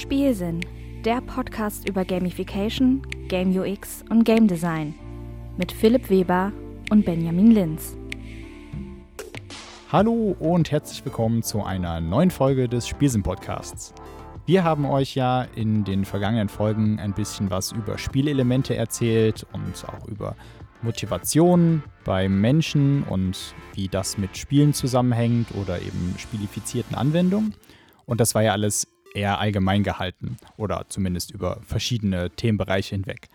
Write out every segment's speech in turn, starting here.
Spielsinn, der Podcast über Gamification, Game UX und Game Design mit Philipp Weber und Benjamin Linz. Hallo und herzlich willkommen zu einer neuen Folge des Spielsinn Podcasts. Wir haben euch ja in den vergangenen Folgen ein bisschen was über Spielelemente erzählt und auch über Motivation bei Menschen und wie das mit Spielen zusammenhängt oder eben spielifizierten Anwendungen. Und das war ja alles eher allgemein gehalten oder zumindest über verschiedene Themenbereiche hinweg.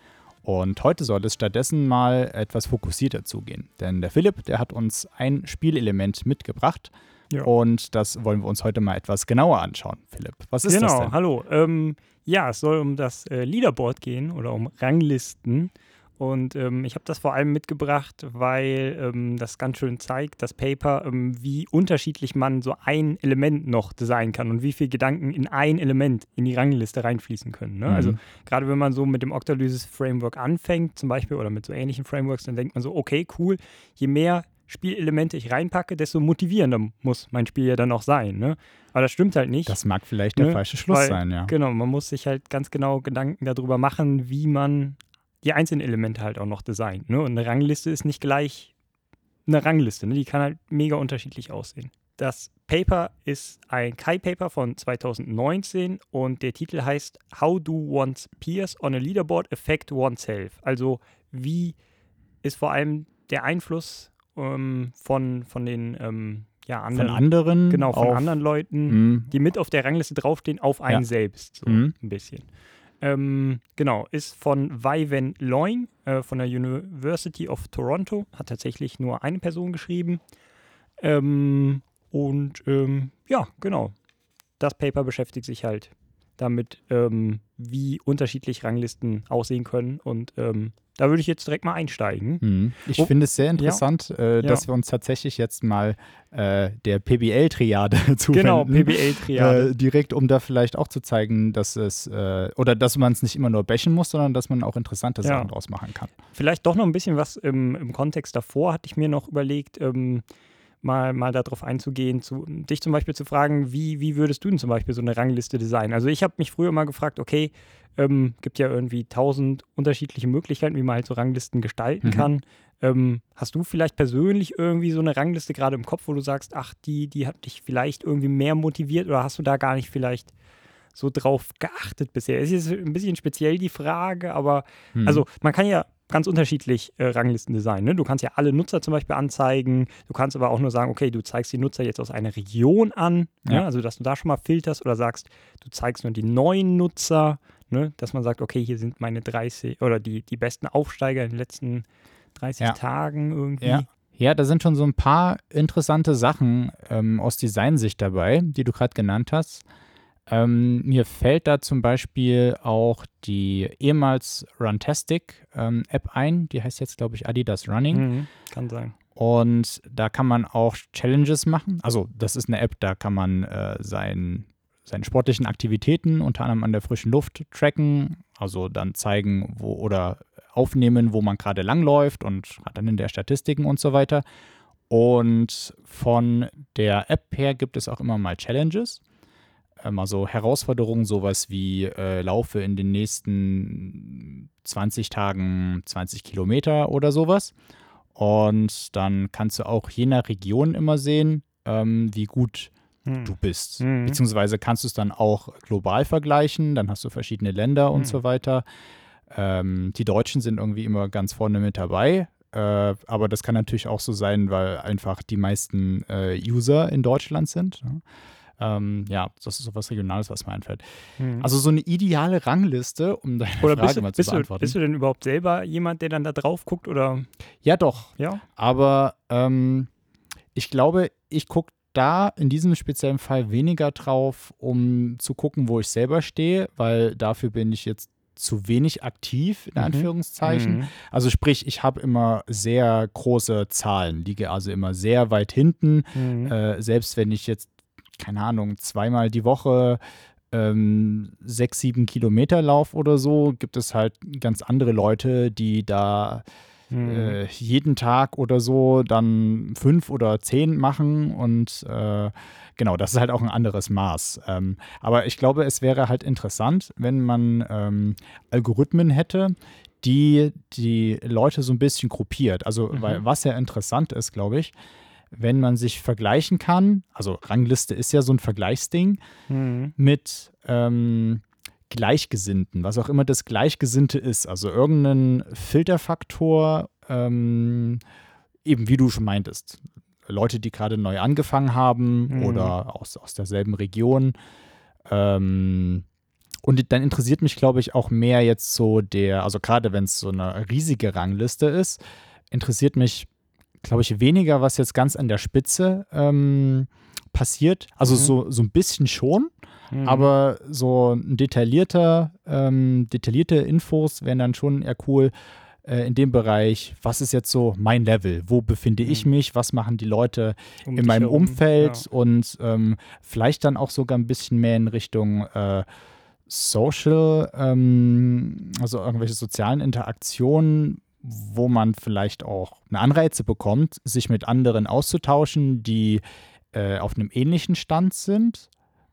Und heute soll es stattdessen mal etwas fokussierter zugehen. Denn der Philipp, der hat uns ein Spielelement mitgebracht. Ja. Und das wollen wir uns heute mal etwas genauer anschauen. Philipp, was ist genau, das denn? Genau, hallo. Ähm, ja, es soll um das äh, Leaderboard gehen oder um Ranglisten. Und ähm, ich habe das vor allem mitgebracht, weil ähm, das ganz schön zeigt, das Paper, ähm, wie unterschiedlich man so ein Element noch designen kann und wie viele Gedanken in ein Element in die Rangliste reinfließen können. Ne? Also mhm. Also gerade wenn man so mit dem Octalysis Framework anfängt, zum Beispiel, oder mit so ähnlichen Frameworks, dann denkt man so, okay, cool, je mehr Spielelemente ich reinpacke, desto motivierender muss mein Spiel ja dann auch sein. Ne? Aber das stimmt halt nicht. Das mag vielleicht der ne? falsche Schluss Weil, sein, ja. Genau, man muss sich halt ganz genau Gedanken darüber machen, wie man die einzelnen Elemente halt auch noch designt. Ne? Und eine Rangliste ist nicht gleich eine Rangliste, ne? die kann halt mega unterschiedlich aussehen. Das Paper ist ein Kai-Paper von 2019 und der Titel heißt How do one's peers on a leaderboard affect oneself? Also wie ist vor allem der Einfluss ähm, von, von den ähm, ja, anderen, von anderen, genau, von anderen Leuten, mm. die mit auf der Rangliste draufstehen, auf einen ja. selbst, so mm. ein bisschen. Ähm, genau, ist von Wai Wen Loing äh, von der University of Toronto. Hat tatsächlich nur eine Person geschrieben. Ähm, und ähm, ja, genau. Das Paper beschäftigt sich halt damit, ähm, wie unterschiedlich Ranglisten aussehen können. Und ähm, da würde ich jetzt direkt mal einsteigen. Mhm. Ich oh, finde es sehr interessant, ja, äh, dass ja. wir uns tatsächlich jetzt mal äh, der PBL-Triade zuwenden. Genau, PBL-Triade. Äh, direkt, um da vielleicht auch zu zeigen, dass es, äh, oder dass man es nicht immer nur bashen muss, sondern dass man auch interessante ja. Sachen draus machen kann. Vielleicht doch noch ein bisschen was im, im Kontext davor, hatte ich mir noch überlegt. Ähm, mal, mal darauf einzugehen, zu, dich zum Beispiel zu fragen, wie, wie würdest du denn zum Beispiel so eine Rangliste designen? Also ich habe mich früher mal gefragt, okay, ähm, gibt ja irgendwie tausend unterschiedliche Möglichkeiten, wie man halt so Ranglisten gestalten mhm. kann. Ähm, hast du vielleicht persönlich irgendwie so eine Rangliste gerade im Kopf, wo du sagst, ach, die, die hat dich vielleicht irgendwie mehr motiviert oder hast du da gar nicht vielleicht so drauf geachtet bisher? Es ist ein bisschen speziell die Frage, aber mhm. also man kann ja ganz unterschiedlich äh, Ranglisten designen. Ne? Du kannst ja alle Nutzer zum Beispiel anzeigen. Du kannst aber auch nur sagen, okay, du zeigst die Nutzer jetzt aus einer Region an. Ja. Ne? Also, dass du da schon mal filterst oder sagst, du zeigst nur die neuen Nutzer. Ne? Dass man sagt, okay, hier sind meine 30 oder die, die besten Aufsteiger in den letzten 30 ja. Tagen irgendwie. Ja. Ja, da sind schon so ein paar interessante Sachen ähm, aus Designsicht dabei, die du gerade genannt hast. Ähm, mir fällt da zum Beispiel auch die ehemals Runtastic ähm, App ein. Die heißt jetzt, glaube ich, Adidas Running. Mhm, kann sein. Und da kann man auch Challenges machen. Also, das ist eine App, da kann man äh, sein, seine sportlichen Aktivitäten unter anderem an der frischen Luft tracken. Also dann zeigen, wo oder aufnehmen, wo man gerade langläuft und dann in der Statistiken und so weiter. Und von der App her gibt es auch immer mal Challenges also Herausforderungen, sowas wie äh, laufe in den nächsten 20 Tagen 20 Kilometer oder sowas. Und dann kannst du auch je nach Region immer sehen, ähm, wie gut hm. du bist. Hm. Beziehungsweise kannst du es dann auch global vergleichen, dann hast du verschiedene Länder und hm. so weiter. Ähm, die Deutschen sind irgendwie immer ganz vorne mit dabei. Äh, aber das kann natürlich auch so sein, weil einfach die meisten äh, User in Deutschland sind. Ne? Ähm, ja, das ist so was Regionales, was mir einfällt. Mhm. Also so eine ideale Rangliste, um deine oder Frage bist, mal zu bist beantworten. Du, bist du denn überhaupt selber jemand, der dann da drauf guckt? Oder? Ja, doch. Ja. Aber ähm, ich glaube, ich gucke da in diesem speziellen Fall weniger drauf, um zu gucken, wo ich selber stehe, weil dafür bin ich jetzt zu wenig aktiv, in mhm. Anführungszeichen. Mhm. Also sprich, ich habe immer sehr große Zahlen, liege also immer sehr weit hinten. Mhm. Äh, selbst wenn ich jetzt keine Ahnung, zweimal die Woche ähm, sechs, sieben Kilometer Lauf oder so, gibt es halt ganz andere Leute, die da mhm. äh, jeden Tag oder so dann fünf oder zehn machen und äh, genau, das ist halt auch ein anderes Maß. Ähm, aber ich glaube, es wäre halt interessant, wenn man ähm, Algorithmen hätte, die die Leute so ein bisschen gruppiert. Also, mhm. weil was ja interessant ist, glaube ich, wenn man sich vergleichen kann, also Rangliste ist ja so ein Vergleichsding, mhm. mit ähm, Gleichgesinnten, was auch immer das Gleichgesinnte ist, also irgendeinen Filterfaktor, ähm, eben wie du schon meintest, Leute, die gerade neu angefangen haben mhm. oder aus, aus derselben Region. Ähm, und dann interessiert mich, glaube ich, auch mehr jetzt so der, also gerade wenn es so eine riesige Rangliste ist, interessiert mich, glaube ich, weniger, was jetzt ganz an der Spitze ähm, passiert. Also mhm. so, so ein bisschen schon, mhm. aber so ein detaillierter, ähm, detaillierte Infos wären dann schon eher cool äh, in dem Bereich, was ist jetzt so mein Level? Wo befinde mhm. ich mich? Was machen die Leute um in meinem herum, Umfeld? Ja. Und ähm, vielleicht dann auch sogar ein bisschen mehr in Richtung äh, Social, ähm, also irgendwelche sozialen Interaktionen, wo man vielleicht auch eine Anreize bekommt, sich mit anderen auszutauschen, die äh, auf einem ähnlichen Stand sind,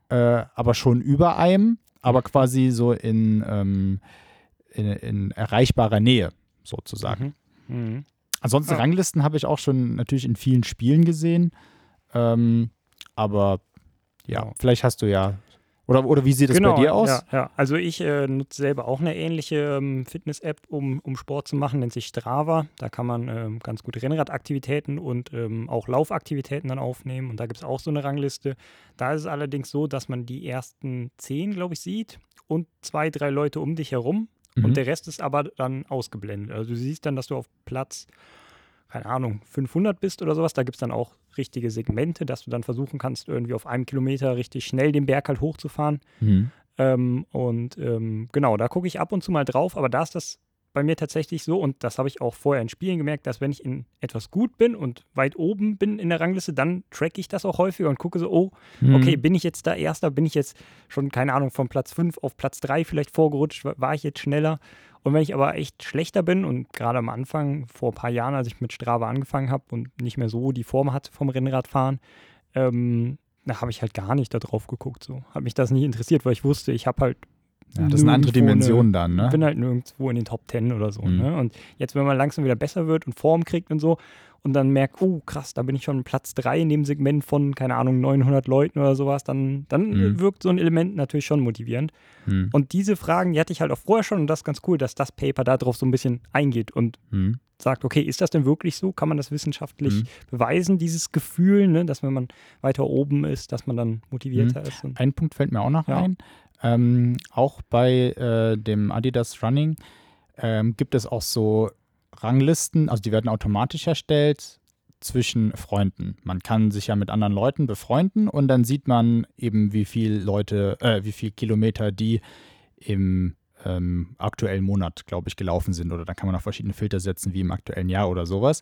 äh, aber schon über einem, aber quasi so in, ähm, in, in erreichbarer Nähe sozusagen. Mhm. Mhm. Ansonsten ah. Ranglisten habe ich auch schon natürlich in vielen Spielen gesehen, ähm, aber ja, genau. vielleicht hast du ja oder, oder wie sieht es genau, bei dir aus? Ja, ja. also ich äh, nutze selber auch eine ähnliche ähm, Fitness-App, um, um Sport zu machen, nennt sich Strava. Da kann man ähm, ganz gut Rennradaktivitäten und ähm, auch Laufaktivitäten dann aufnehmen. Und da gibt es auch so eine Rangliste. Da ist es allerdings so, dass man die ersten zehn, glaube ich, sieht und zwei, drei Leute um dich herum. Mhm. Und der Rest ist aber dann ausgeblendet. Also du siehst dann, dass du auf Platz keine Ahnung, 500 bist oder sowas, da gibt es dann auch richtige Segmente, dass du dann versuchen kannst, irgendwie auf einem Kilometer richtig schnell den Berg halt hochzufahren. Mhm. Ähm, und ähm, genau, da gucke ich ab und zu mal drauf, aber da ist das bei mir tatsächlich so, und das habe ich auch vorher in Spielen gemerkt, dass wenn ich in etwas gut bin und weit oben bin in der Rangliste, dann tracke ich das auch häufiger und gucke so, oh, mhm. okay, bin ich jetzt da Erster, bin ich jetzt schon, keine Ahnung, von Platz 5 auf Platz 3 vielleicht vorgerutscht, war ich jetzt schneller und wenn ich aber echt schlechter bin und gerade am Anfang, vor ein paar Jahren, als ich mit Strava angefangen habe und nicht mehr so die Form hatte vom Rennradfahren, ähm, da habe ich halt gar nicht da drauf geguckt. So. Hat mich das nicht interessiert, weil ich wusste, ich habe halt. Ja, das ist eine andere Dimension eine, dann, ne? Ich bin halt nirgendwo in den Top Ten oder so. Mhm. Ne? Und jetzt, wenn man langsam wieder besser wird und Form kriegt und so und dann merkt, oh krass, da bin ich schon Platz 3 in dem Segment von, keine Ahnung, 900 Leuten oder sowas, dann, dann mhm. wirkt so ein Element natürlich schon motivierend. Mhm. Und diese Fragen, die hatte ich halt auch vorher schon und das ist ganz cool, dass das Paper darauf so ein bisschen eingeht und mhm. sagt, okay, ist das denn wirklich so? Kann man das wissenschaftlich mhm. beweisen, dieses Gefühl, ne, dass wenn man weiter oben ist, dass man dann motivierter mhm. ist? Ein Punkt fällt mir auch noch ja. ein. Ähm, auch bei äh, dem Adidas Running ähm, gibt es auch so Ranglisten, also die werden automatisch erstellt zwischen Freunden. Man kann sich ja mit anderen Leuten befreunden und dann sieht man eben, wie viele Leute, äh, wie viele Kilometer die im ähm, aktuellen Monat, glaube ich, gelaufen sind. Oder dann kann man auch verschiedene Filter setzen, wie im aktuellen Jahr oder sowas.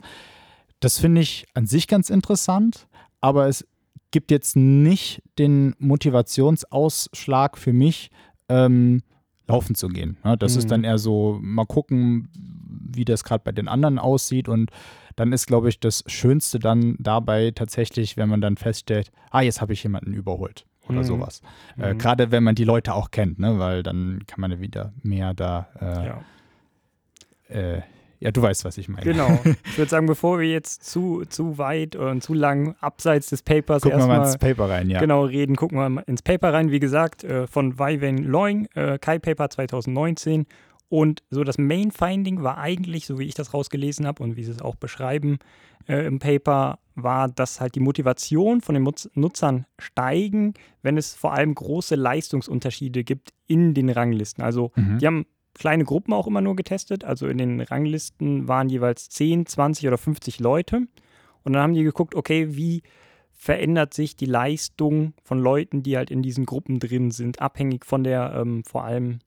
Das finde ich an sich ganz interessant, aber es gibt jetzt nicht den Motivationsausschlag für mich, ähm, laufen zu gehen. Das mhm. ist dann eher so, mal gucken, wie das gerade bei den anderen aussieht. Und dann ist, glaube ich, das Schönste dann dabei tatsächlich, wenn man dann feststellt, ah, jetzt habe ich jemanden überholt oder mhm. sowas. Äh, mhm. Gerade wenn man die Leute auch kennt, ne? weil dann kann man ja wieder mehr da äh, ja. Äh, ja, du weißt, was ich meine. Genau. Ich würde sagen, bevor wir jetzt zu, zu weit und zu lang abseits des Papers gucken wir mal ins Paper rein, ja. Genau, reden, gucken wir mal ins Paper rein. Wie gesagt, äh, von Wei Wen Loing, äh, Kai Paper 2019. Und so das Main Finding war eigentlich, so wie ich das rausgelesen habe und wie sie es auch beschreiben äh, im Paper, war, dass halt die Motivation von den Nutzern steigen, wenn es vor allem große Leistungsunterschiede gibt in den Ranglisten. Also mhm. die haben kleine Gruppen auch immer nur getestet. Also in den Ranglisten waren jeweils 10, 20 oder 50 Leute. Und dann haben die geguckt, okay, wie verändert sich die Leistung von Leuten, die halt in diesen Gruppen drin sind, abhängig von der ähm, vor allem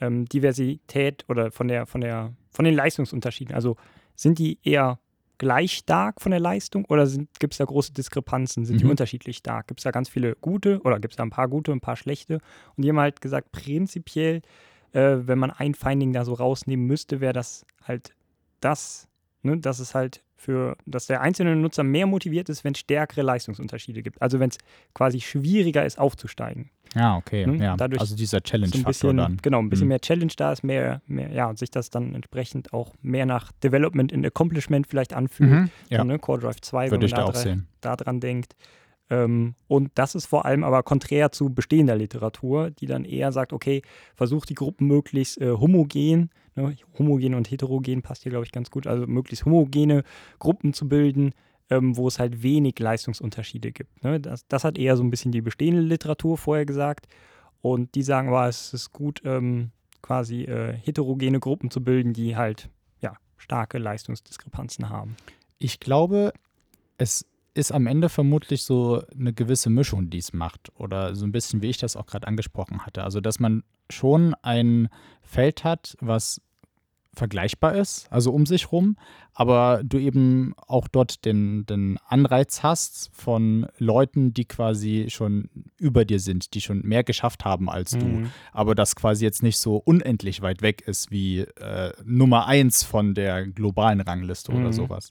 ähm, Diversität oder von der, von der, von den Leistungsunterschieden. Also sind die eher gleich stark von der Leistung oder gibt es da große Diskrepanzen? Sind mhm. die unterschiedlich stark? Gibt es da ganz viele gute oder gibt es da ein paar gute, ein paar schlechte? Und die haben halt gesagt, prinzipiell äh, wenn man ein Finding da so rausnehmen müsste, wäre das halt das ne, dass es halt für, dass der einzelne Nutzer mehr motiviert ist, wenn es stärkere Leistungsunterschiede gibt. Also wenn es quasi schwieriger ist, aufzusteigen. Ja, okay. Ne? Ja. Dadurch also dieser Challenge-Faktor so dann. Genau, ein bisschen mhm. mehr Challenge da ist, mehr, mehr, ja, und sich das dann entsprechend auch mehr nach Development in Accomplishment vielleicht anfühlt. Mhm. Ja. So, ne? Core Drive 2, Würde wenn man da, dran, da dran denkt. Ähm, und das ist vor allem aber konträr zu bestehender Literatur, die dann eher sagt, okay, versucht die Gruppen möglichst äh, homogen, ne, homogen und heterogen passt hier, glaube ich, ganz gut, also möglichst homogene Gruppen zu bilden, ähm, wo es halt wenig Leistungsunterschiede gibt. Ne? Das, das, hat eher so ein bisschen die bestehende Literatur vorher gesagt. Und die sagen, war es ist gut, ähm, quasi äh, heterogene Gruppen zu bilden, die halt ja, starke Leistungsdiskrepanzen haben. Ich glaube, es ist am Ende vermutlich so eine gewisse Mischung, die es macht. Oder so ein bisschen, wie ich das auch gerade angesprochen hatte. Also, dass man schon ein Feld hat, was vergleichbar ist, also um sich rum, aber du eben auch dort den, den Anreiz hast von Leuten, die quasi schon über dir sind, die schon mehr geschafft haben als mhm. du, aber das quasi jetzt nicht so unendlich weit weg ist wie äh, Nummer eins von der globalen Rangliste mhm. oder sowas.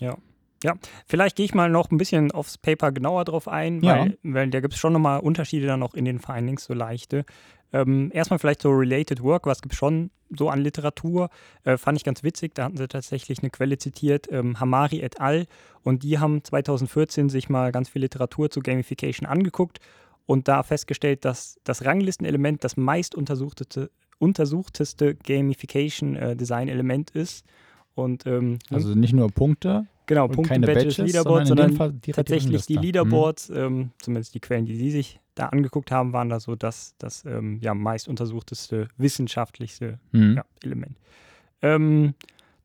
Ja. Ja, vielleicht gehe ich mal noch ein bisschen aufs Paper genauer drauf ein, weil, ja. weil da gibt es schon nochmal Unterschiede dann noch in den Findings, so leichte. Ähm, erstmal vielleicht so Related Work, was gibt es schon so an Literatur? Äh, fand ich ganz witzig, da hatten sie tatsächlich eine Quelle zitiert, ähm, Hamari et al. Und die haben 2014 sich mal ganz viel Literatur zu Gamification angeguckt und da festgestellt, dass das Ranglistenelement das meist untersuchteste, untersuchteste Gamification-Design-Element äh, ist. Und, ähm, also nicht nur Punkte, Genau, Punkte, keine Badges, Badges Leaderboards, sondern, sondern tatsächlich die Leaderboards, mhm. ähm, zumindest die Quellen, die Sie sich da angeguckt haben, waren da so das, das ähm, ja, meist untersuchteste, wissenschaftlichste mhm. ja, Element. Ähm,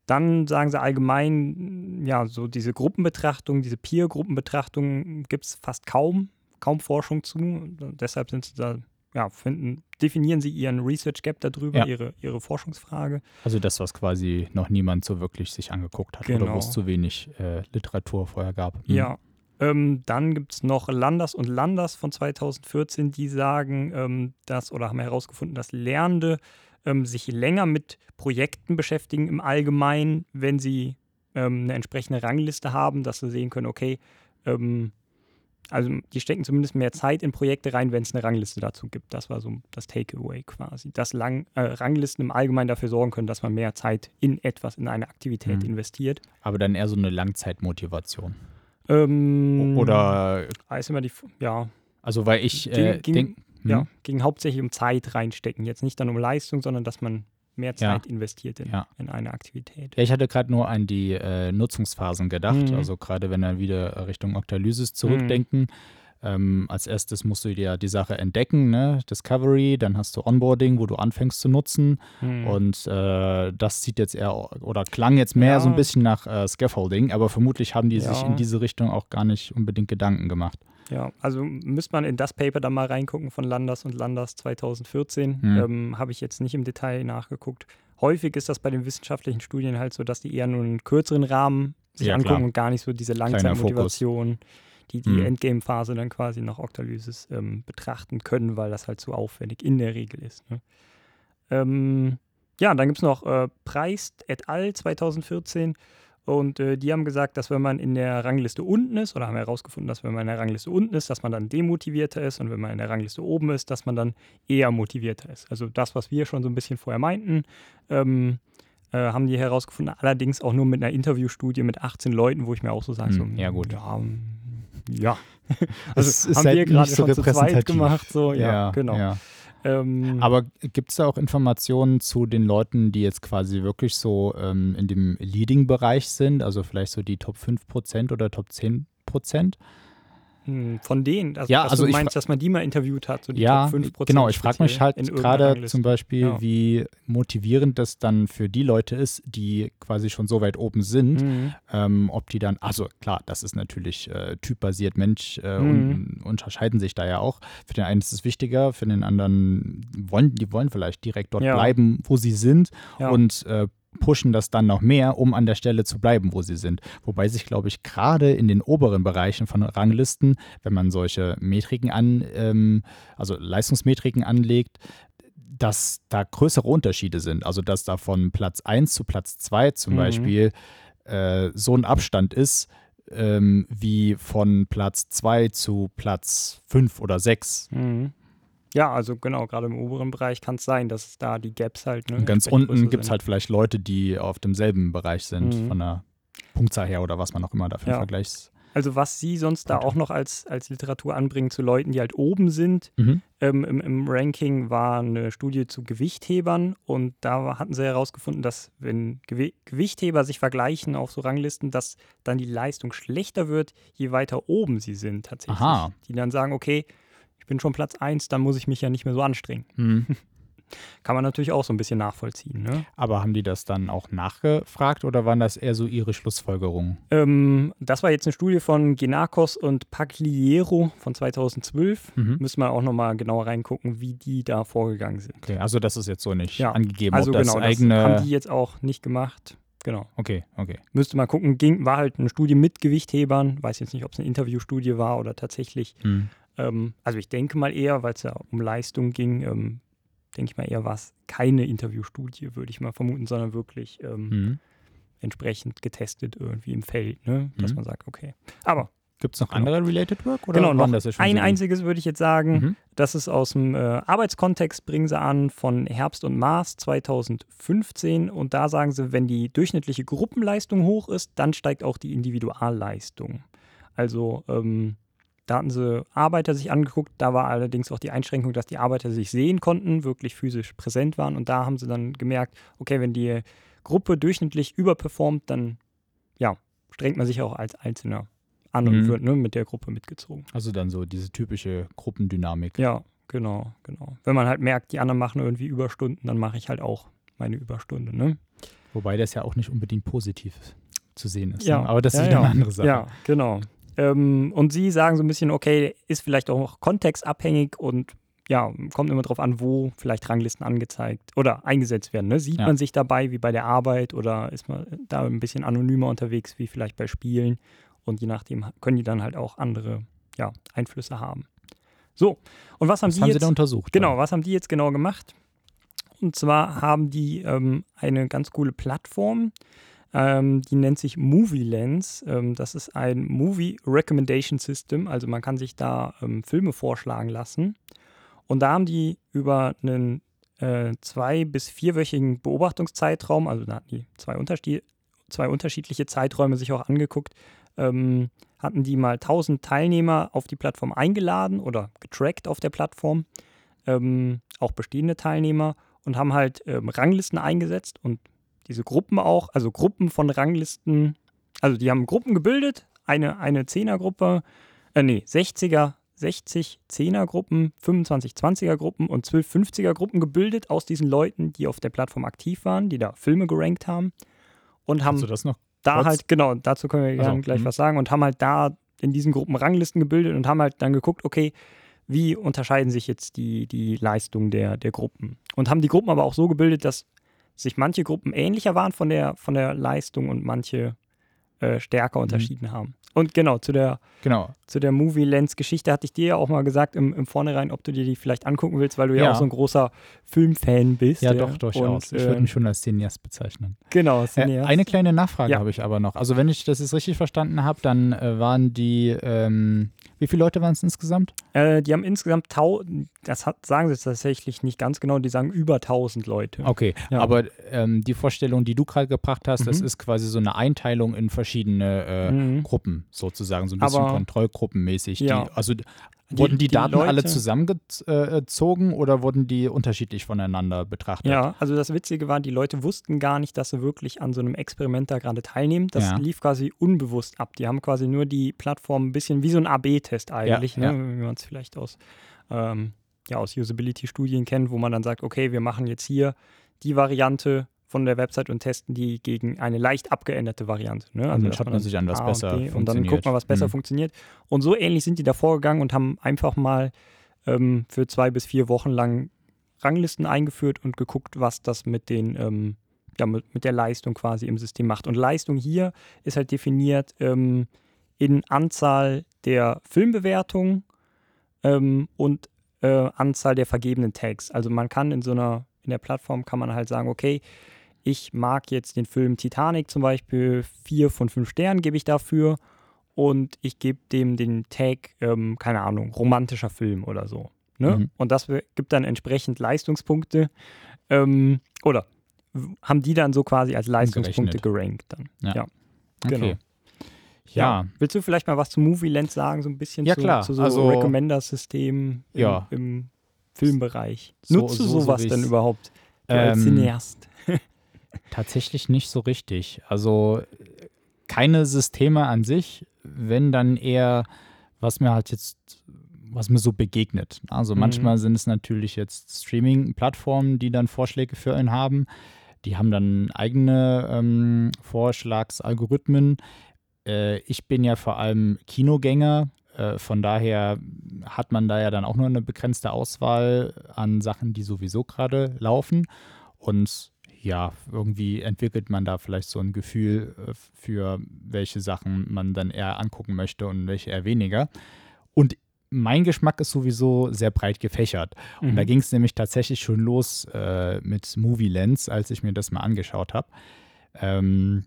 dann sagen sie allgemein, ja, so diese Gruppenbetrachtung, diese Peer-Gruppenbetrachtung gibt es fast kaum, kaum Forschung zu. Deshalb sind sie da ja, finden, definieren Sie Ihren Research Gap darüber, ja. Ihre, Ihre Forschungsfrage. Also das, was quasi noch niemand so wirklich sich angeguckt hat genau. oder wo es zu wenig äh, Literatur vorher gab. Mhm. Ja. Ähm, dann gibt es noch Landers und Landers von 2014, die sagen, ähm, dass oder haben herausgefunden, dass Lernende ähm, sich länger mit Projekten beschäftigen im Allgemeinen, wenn sie ähm, eine entsprechende Rangliste haben, dass sie sehen können, okay, ähm, also die stecken zumindest mehr Zeit in Projekte rein, wenn es eine Rangliste dazu gibt. Das war so das Takeaway quasi. Dass Lang, äh, Ranglisten im Allgemeinen dafür sorgen können, dass man mehr Zeit in etwas, in eine Aktivität mhm. investiert. Aber dann eher so eine Langzeitmotivation. Ähm, Oder. Ist immer die, ja. Also weil ich äh, denke. Ja, hm? ging hauptsächlich um Zeit reinstecken. Jetzt nicht dann um Leistung, sondern dass man mehr Zeit ja. investiert in, ja. in, eine Aktivität. Ja, ich hatte gerade nur an die äh, Nutzungsphasen gedacht. Mhm. Also gerade wenn wir wieder Richtung Octalysis zurückdenken. Mhm. Ähm, als erstes musst du dir die Sache entdecken, ne? Discovery, dann hast du Onboarding, wo du anfängst zu nutzen. Mhm. Und äh, das sieht jetzt eher oder klang jetzt mehr ja. so ein bisschen nach äh, Scaffolding, aber vermutlich haben die ja. sich in diese Richtung auch gar nicht unbedingt Gedanken gemacht. Ja, also müsste man in das Paper dann mal reingucken von Landers und Landers 2014. Mhm. Ähm, Habe ich jetzt nicht im Detail nachgeguckt. Häufig ist das bei den wissenschaftlichen Studien halt so, dass die eher nur einen kürzeren Rahmen sich ja, angucken klar. und gar nicht so diese Langzeitmotivation, die die mhm. Endgame-Phase dann quasi nach Octalysis ähm, betrachten können, weil das halt so aufwendig in der Regel ist. Ne? Ähm, ja, dann gibt es noch äh, Preist et al. 2014. Und äh, die haben gesagt, dass wenn man in der Rangliste unten ist, oder haben herausgefunden, dass wenn man in der Rangliste unten ist, dass man dann demotivierter ist und wenn man in der Rangliste oben ist, dass man dann eher motivierter ist. Also das, was wir schon so ein bisschen vorher meinten, ähm, äh, haben die herausgefunden, allerdings auch nur mit einer Interviewstudie mit 18 Leuten, wo ich mir auch so sage, hm, so, ja gut. Ja, ja. also haben halt wir gerade so schon zu zweit gemacht, so, ja, ja genau. Ja. Ähm, Aber gibt es da auch Informationen zu den Leuten, die jetzt quasi wirklich so ähm, in dem Leading-Bereich sind, also vielleicht so die Top 5% oder Top 10%? Hm, von denen, also, ja, also du meinst, dass man die mal interviewt hat, so die ja, Top 5%. Genau, ich frage mich halt gerade zum Beispiel, ja. wie motivierend das dann für die Leute ist, die quasi schon so weit oben sind, mhm. ähm, ob die dann, also klar, das ist natürlich äh, typbasiert, Mensch äh, mhm. und unterscheiden sich da ja auch. Für den einen ist es wichtiger, für den anderen wollen, die wollen vielleicht direkt dort ja. bleiben, wo sie sind ja. und äh, pushen das dann noch mehr, um an der Stelle zu bleiben, wo sie sind. Wobei sich, glaube ich, gerade in den oberen Bereichen von Ranglisten, wenn man solche Metriken an, ähm, also Leistungsmetriken anlegt, dass da größere Unterschiede sind. Also dass da von Platz 1 zu Platz 2 zum mhm. Beispiel äh, so ein Abstand ist, ähm, wie von Platz 2 zu Platz 5 oder 6. Mhm. Ja, also genau, gerade im oberen Bereich kann es sein, dass da die Gaps halt. Ne, Und ganz unten gibt es halt vielleicht Leute, die auf demselben Bereich sind, Mhm. von der Punktzahl her oder was man auch immer dafür Ja. Vergleichs. Also was Sie sonst da auch noch als, als Literatur anbringen zu Leuten, die halt oben sind, Mhm. ähm, im, im Ranking war eine Studie zu Gewichthebern und da hatten sie herausgefunden, dass wenn Gewi Gewichtheber sich vergleichen auf so Ranglisten, dass dann die Leistung schlechter wird, je weiter oben sie sind tatsächlich. Aha. Die dann sagen, okay, bin schon Platz 1, dann muss ich mich ja nicht mehr so anstrengen. Mhm. Kann man natürlich auch so ein bisschen nachvollziehen. Ne? Aber haben die das dann auch nachgefragt oder waren das eher so ihre Schlussfolgerungen? Ähm, das war jetzt eine Studie von Genakos und Pagliero von 2012. Mhm. Müssen wir auch nochmal genauer reingucken, wie die da vorgegangen sind. Okay, also das ist jetzt so nicht Ja. angegeben, Also das genau, eigene. das haben die jetzt auch nicht gemacht. Genau. okay, okay. Müsste mal gucken, ging, war halt eine Studie mit Gewichthebern. Weiß jetzt nicht, ob es eine Interviewstudie war oder tatsächlich. Mhm. Ähm, also ich denke mal eher, weil es ja um Leistung ging, ähm, denke ich mal eher war es keine Interviewstudie, würde ich mal vermuten, sondern wirklich ähm, Mhm. entsprechend getestet irgendwie im Feld, ne? dass Mhm. man sagt, okay. Aber Gibt es noch Genau. andere Related Work? Oder genau, noch ein so einziges würde ich jetzt sagen. Mhm. Das ist aus dem äh, Arbeitskontext, bringen sie an, von Herbst und Mars 2015. Und da sagen sie, wenn die durchschnittliche Gruppenleistung hoch ist, dann steigt auch die Individualleistung. Also ähm, da hatten sie Arbeiter sich angeguckt. Da war allerdings auch die Einschränkung, dass die Arbeiter sich sehen konnten, wirklich physisch präsent waren. Und da haben sie dann gemerkt, okay, wenn die Gruppe durchschnittlich überperformt, dann ja, strengt man sich auch als Einzelner an und Mhm. wird ne, mit der Gruppe mitgezogen. Also dann so diese typische Gruppendynamik. Ja, genau, genau. Wenn man halt merkt, die anderen machen irgendwie Überstunden, dann mache ich halt auch meine Überstunde, ne? Wobei das ja auch nicht unbedingt positiv zu sehen ist. Ja, Ne? Aber das ist ja, wieder ja. eine andere Sache. Ja, genau. Ähm, und sie sagen so ein bisschen, okay, ist vielleicht auch kontextabhängig und ja, kommt immer drauf an, wo vielleicht Ranglisten angezeigt oder eingesetzt werden. Ne? Sieht Ja. man sich dabei wie bei der Arbeit oder ist man da ein bisschen anonymer unterwegs wie vielleicht bei Spielen? Und je nachdem können die dann halt auch andere ja, Einflüsse haben. So, und was haben Was die haben jetzt? sie untersucht? Genau, was haben die jetzt genau gemacht? Und zwar haben die ähm, eine ganz coole Plattform, ähm, die nennt sich Movie Lens. Ähm, das ist ein Movie Recommendation System, also man kann sich da ähm, Filme vorschlagen lassen. Und da haben die über einen äh, zwei- bis vierwöchigen Beobachtungszeitraum, also da hatten die zwei, Unterschied zwei unterschiedliche Zeiträume sich auch angeguckt, ähm, hatten die mal 1000 Teilnehmer auf die Plattform eingeladen oder getrackt auf der Plattform, ähm, auch bestehende Teilnehmer und haben halt ähm, Ranglisten eingesetzt und diese Gruppen auch, also Gruppen von Ranglisten, also die haben Gruppen gebildet, eine, eine 10er-Gruppe, äh, nee, 60er, 60 10er-Gruppen, 25 20er-Gruppen und 12 50er-Gruppen gebildet aus diesen Leuten, die auf der Plattform aktiv waren, die da Filme gerankt haben und haben da kurz? halt, genau, dazu können wir Also, gleich mhm. was sagen und haben halt da in diesen Gruppen Ranglisten gebildet und haben halt dann geguckt, okay, wie unterscheiden sich jetzt die, die Leistungen der, der Gruppen? Und haben die Gruppen aber auch so gebildet, dass sich manche Gruppen ähnlicher waren von der, von der Leistung und manche äh, stärker unterschieden haben. Und genau, zu der, Genau. zu der Movie Lens Geschichte hatte ich dir ja auch mal gesagt im, im Vornherein, ob du dir die vielleicht angucken willst, weil du ja, Ja. auch so ein großer Filmfan bist. Ja, ja. doch, durchaus. Und, ich würde ähm, mich schon als Cineast bezeichnen. Genau, Äh, Cineast. eine kleine Nachfrage Ja. habe ich aber noch. Also wenn ich das jetzt richtig verstanden habe, dann äh, waren die, ähm, wie viele Leute waren es insgesamt? Äh, die haben insgesamt, das hat, sagen sie tatsächlich nicht ganz genau, die sagen über 1000 Leute. Okay, aber ähm, die Vorstellung, die du gerade gebracht hast, das Mhm. ist quasi so eine Einteilung in verschiedene äh, Mhm. Gruppen sozusagen, so ein bisschen Aber- kontrollgruppenmäßig. Ja. Die, also Die- wurden die, die Daten alle Leute- zusammengezogen oder wurden die unterschiedlich voneinander betrachtet? Ja, also das Witzige war, die Leute wussten gar nicht, dass sie wirklich an so einem Experiment da gerade teilnehmen. Das Ja. lief quasi unbewusst ab. Die haben quasi nur die Plattform ein bisschen wie so ein AB-Test eigentlich, Ja, ne? wie man es vielleicht aus, ähm, ja, aus Usability-Studien kennt, wo man dann sagt, okay, wir machen jetzt hier die Variante von der Website und testen die gegen eine leicht abgeänderte Variante. Ne? Und dann dass schaut man dann sich an, was A und besser B Und dann guckt man, was besser Mhm. funktioniert. Und so ähnlich sind die da vorgegangen und haben einfach mal ähm, für zwei bis vier Wochen lang Ranglisten eingeführt und geguckt, was das mit den ähm, ja, mit, mit der Leistung quasi im System macht. Und Leistung hier ist halt definiert ähm, in Anzahl der Filmbewertungen ähm, und äh, Anzahl der vergebenen Tags. Also man kann in so einer, in der Plattform kann man halt sagen, okay, ich mag jetzt den Film Titanic zum Beispiel, vier von fünf Sternen gebe ich dafür und ich gebe dem den Tag, ähm, keine Ahnung, romantischer Film oder so. Ne? Mhm. Und das gibt dann entsprechend Leistungspunkte. Ähm, oder haben die dann so quasi als Leistungspunkte gerankt dann. Ja. ja. Okay. Genau. Ja. Willst du vielleicht mal was zu Movie Lens sagen, so ein bisschen Ja, zu, klar. zu so Also- Recommender-System im, Ja. im Filmbereich? So- Nutzt du so- so sowas denn überhaupt du als Ähm, Cineast? Tatsächlich nicht so richtig. Also keine Systeme an sich, wenn dann eher, was mir halt jetzt, was mir so begegnet. Also Mhm. manchmal sind es natürlich jetzt Streaming-Plattformen, die dann Vorschläge für einen haben. Die haben dann eigene ähm, Vorschlagsalgorithmen. Äh, ich bin ja vor allem Kinogänger. Äh, von daher hat man da ja dann auch nur eine begrenzte Auswahl an Sachen, die sowieso gerade laufen. Und ja, irgendwie entwickelt man da vielleicht so ein Gefühl äh, für welche Sachen man dann eher angucken möchte und welche eher weniger. Und mein Geschmack ist sowieso sehr breit gefächert. Und Mhm. da ging es nämlich tatsächlich schon los äh, mit Movie Lens, als ich mir das mal angeschaut habe. Ähm,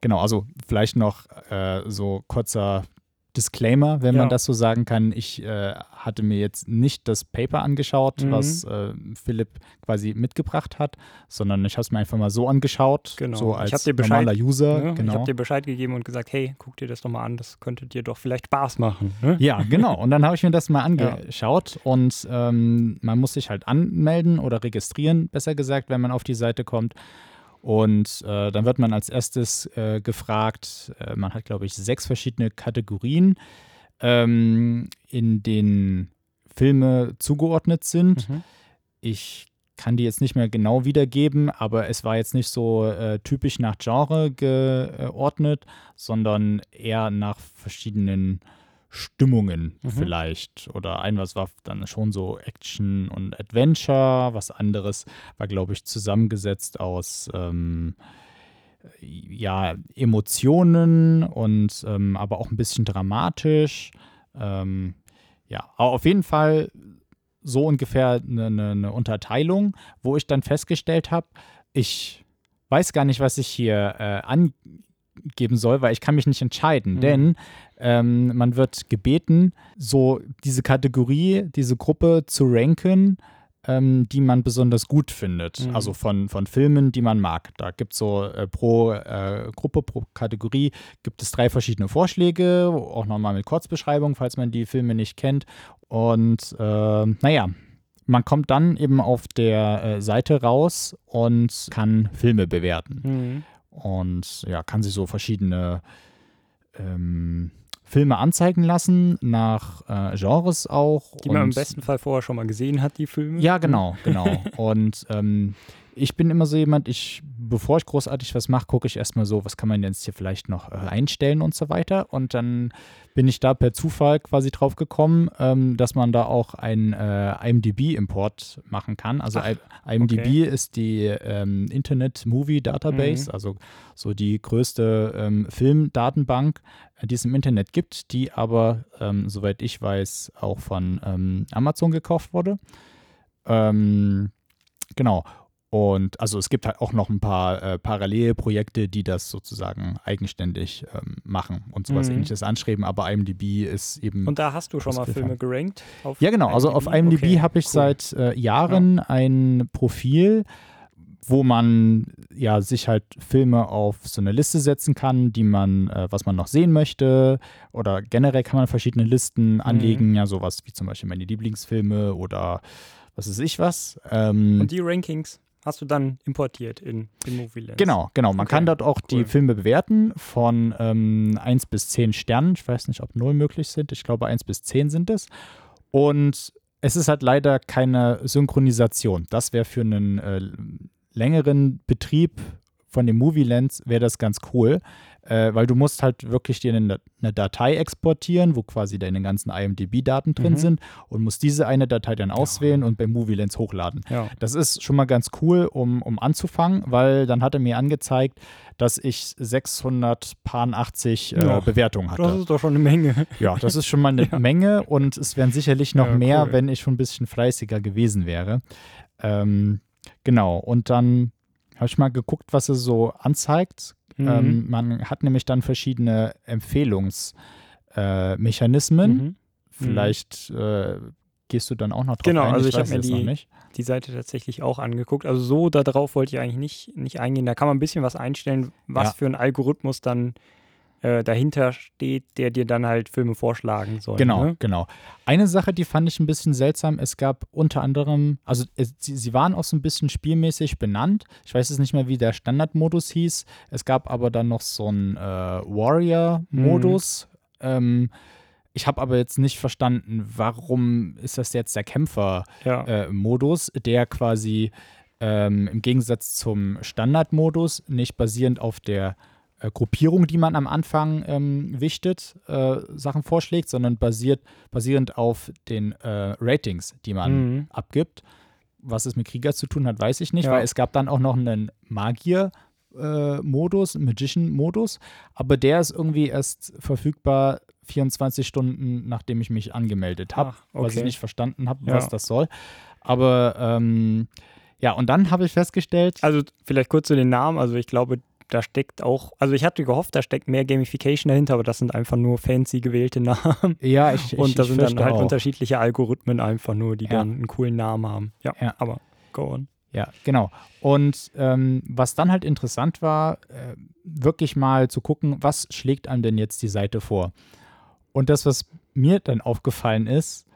genau, also vielleicht noch äh, so kurzer Disclaimer, wenn Ja. man das so sagen kann. Ich äh, hatte mir jetzt nicht das Paper angeschaut, Mhm. was äh, Philipp quasi mitgebracht hat, sondern ich habe es mir einfach mal so angeschaut, Genau. so Ich als hab dir Bescheid- normaler User. Ne? Ich Genau. habe dir Bescheid gegeben und gesagt, hey, guck dir das doch mal an, das könnte dir doch vielleicht Spaß machen. Ne? Ja, genau. Und dann habe ich mir das mal angeschaut und ähm, man muss sich halt anmelden oder registrieren, besser gesagt, wenn man auf die Seite kommt. Und äh, dann wird man als erstes äh, gefragt, äh, man hat, glaube ich, sechs verschiedene Kategorien, ähm, in denen Filme zugeordnet sind. Mhm. Ich kann die jetzt nicht mehr genau wiedergeben, aber es war jetzt nicht so äh, typisch nach Genre geordnet, sondern eher nach verschiedenen Stimmungen Mhm. vielleicht. Oder ein was war dann schon so Action und Adventure, was anderes war, glaube ich, zusammengesetzt aus ähm, ja, Emotionen und ähm, aber auch ein bisschen dramatisch. Ähm, ja, aber auf jeden Fall so ungefähr eine, eine, eine Unterteilung, wo ich dann festgestellt habe, ich weiß gar nicht, was ich hier äh, angeben soll, weil ich kann mich nicht entscheiden, Mhm. denn ähm, man wird gebeten, so diese Kategorie, diese Gruppe zu ranken, ähm, die man besonders gut findet. Mhm. Also von, von Filmen, die man mag. Da gibt es so äh, pro äh, Gruppe, pro Kategorie gibt es drei verschiedene Vorschläge, auch nochmal mit Kurzbeschreibung, falls man die Filme nicht kennt. Und äh, naja, man kommt dann eben auf der äh, Seite raus und kann Filme bewerten. Mhm. Und ja, kann sich so verschiedene ähm, Filme anzeigen lassen, nach äh, Genres auch. Die man im besten Fall vorher schon mal gesehen hat, die Filme. ja, genau, genau. Und ähm, ich bin immer so jemand, ich, bevor ich großartig was mache, gucke ich erstmal so, was kann man jetzt hier vielleicht noch äh, einstellen und so weiter. Und dann bin ich da per Zufall quasi drauf gekommen, ähm, dass man da auch einen äh, IMDb-Import machen kann. Also Ach, IMDb ist die ähm, Internet Movie Database, Mhm. also so die größte ähm, Filmdatenbank, äh, die es im Internet gibt, die aber, ähm, soweit ich weiß, auch von ähm, Amazon gekauft wurde. Ähm, genau. Und also es gibt halt auch noch ein paar äh, Parallelprojekte, die das sozusagen eigenständig ähm, machen und sowas Mhm. ähnliches anschreiben, aber IMDb ist eben. Und da hast du schon mal. Filme gerankt? auf ja, genau. Also auf IMDb Okay, habe ich cool. seit äh, Jahren ein Profil, wo man ja sich halt Filme auf so eine Liste setzen kann, die man, äh, was man noch sehen möchte. Oder generell kann man verschiedene Listen Mhm. anlegen, ja, sowas wie zum Beispiel meine Lieblingsfilme oder was weiß ich was. Ähm, Und die Rankings hast du dann importiert in, in Movie Lens. Genau, genau. Man Okay, kann dort auch cool. die Filme bewerten von ähm, 1 bis 10 Sternen. Ich weiß nicht, ob 0 möglich sind. Ich glaube, 1 bis 10 sind es. Und es ist halt leider keine Synchronisation. Das wäre für einen äh, längeren Betrieb von dem Movie Lens wäre das ganz cool, äh, weil du musst halt wirklich dir eine, eine Datei exportieren, wo quasi deine ganzen IMDb-Daten drin Mhm. sind und musst diese eine Datei dann auswählen und bei Movie Lens hochladen. Ja. Das ist schon mal ganz cool, um, um anzufangen, weil dann hat er mir angezeigt, dass ich 680 äh, Ja, Bewertungen Das hatte. ist doch schon eine Menge. Ja, das ist schon mal eine Ja. Menge und es wären sicherlich noch Ja, mehr, cool. wenn ich schon ein bisschen fleißiger gewesen wäre. Ähm, genau, und dann habe ich mal geguckt, was es so anzeigt. Mhm. Ähm, man hat nämlich dann verschiedene Empfehlungsmechanismen. Mhm. Vielleicht äh, gehst du dann auch noch drauf Genau, ein. also ich hab weiß mir die- die Seite tatsächlich auch angeguckt. Also so darauf wollte ich eigentlich nicht, nicht eingehen. Da kann man ein bisschen was einstellen, was Ja. für ein Algorithmus dann äh, dahinter steht, der dir dann halt Filme vorschlagen soll. Genau, Ne? genau. Eine Sache, die fand ich ein bisschen seltsam, es gab unter anderem, also es, sie, sie waren auch so ein bisschen spielmäßig benannt. Ich weiß jetzt nicht mehr, wie der Standardmodus hieß. Es gab aber dann noch so einen äh, Warrior-Modus. Mhm. Ähm, ich habe aber jetzt nicht verstanden, warum ist das jetzt der Kämpfer-Modus, Ja. äh, der quasi ähm, im Gegensatz zum Standardmodus nicht basierend auf der äh, Gruppierung, die man am Anfang ähm, wichtet, äh, Sachen vorschlägt, sondern basiert, basierend auf den äh, Ratings, die man Mhm. abgibt. Was es mit Krieger zu tun hat, weiß ich nicht, Ja. weil es gab dann auch noch einen Magier-Modus, einen Magician-Modus, aber der ist irgendwie erst verfügbar 24 Stunden, nachdem ich mich angemeldet habe, Ach, was ich okay. nicht verstanden habe, Ja. was das soll. Aber ähm, ja, und dann habe ich festgestellt, Also vielleicht kurz zu den Namen. Also ich glaube, da steckt auch, also ich hatte gehofft, da steckt mehr Gamification dahinter, aber das sind einfach nur fancy gewählte Namen. ja, ich, ich, Und da ich sind dann halt auch. unterschiedliche Algorithmen einfach nur, die Ja. dann einen coolen Namen haben. Ja, Ja. aber go on. Ja, genau. Und ähm, was dann halt interessant war, äh, wirklich mal zu gucken, was schlägt einem denn jetzt die Seite vor? Und das, was mir dann aufgefallen ist,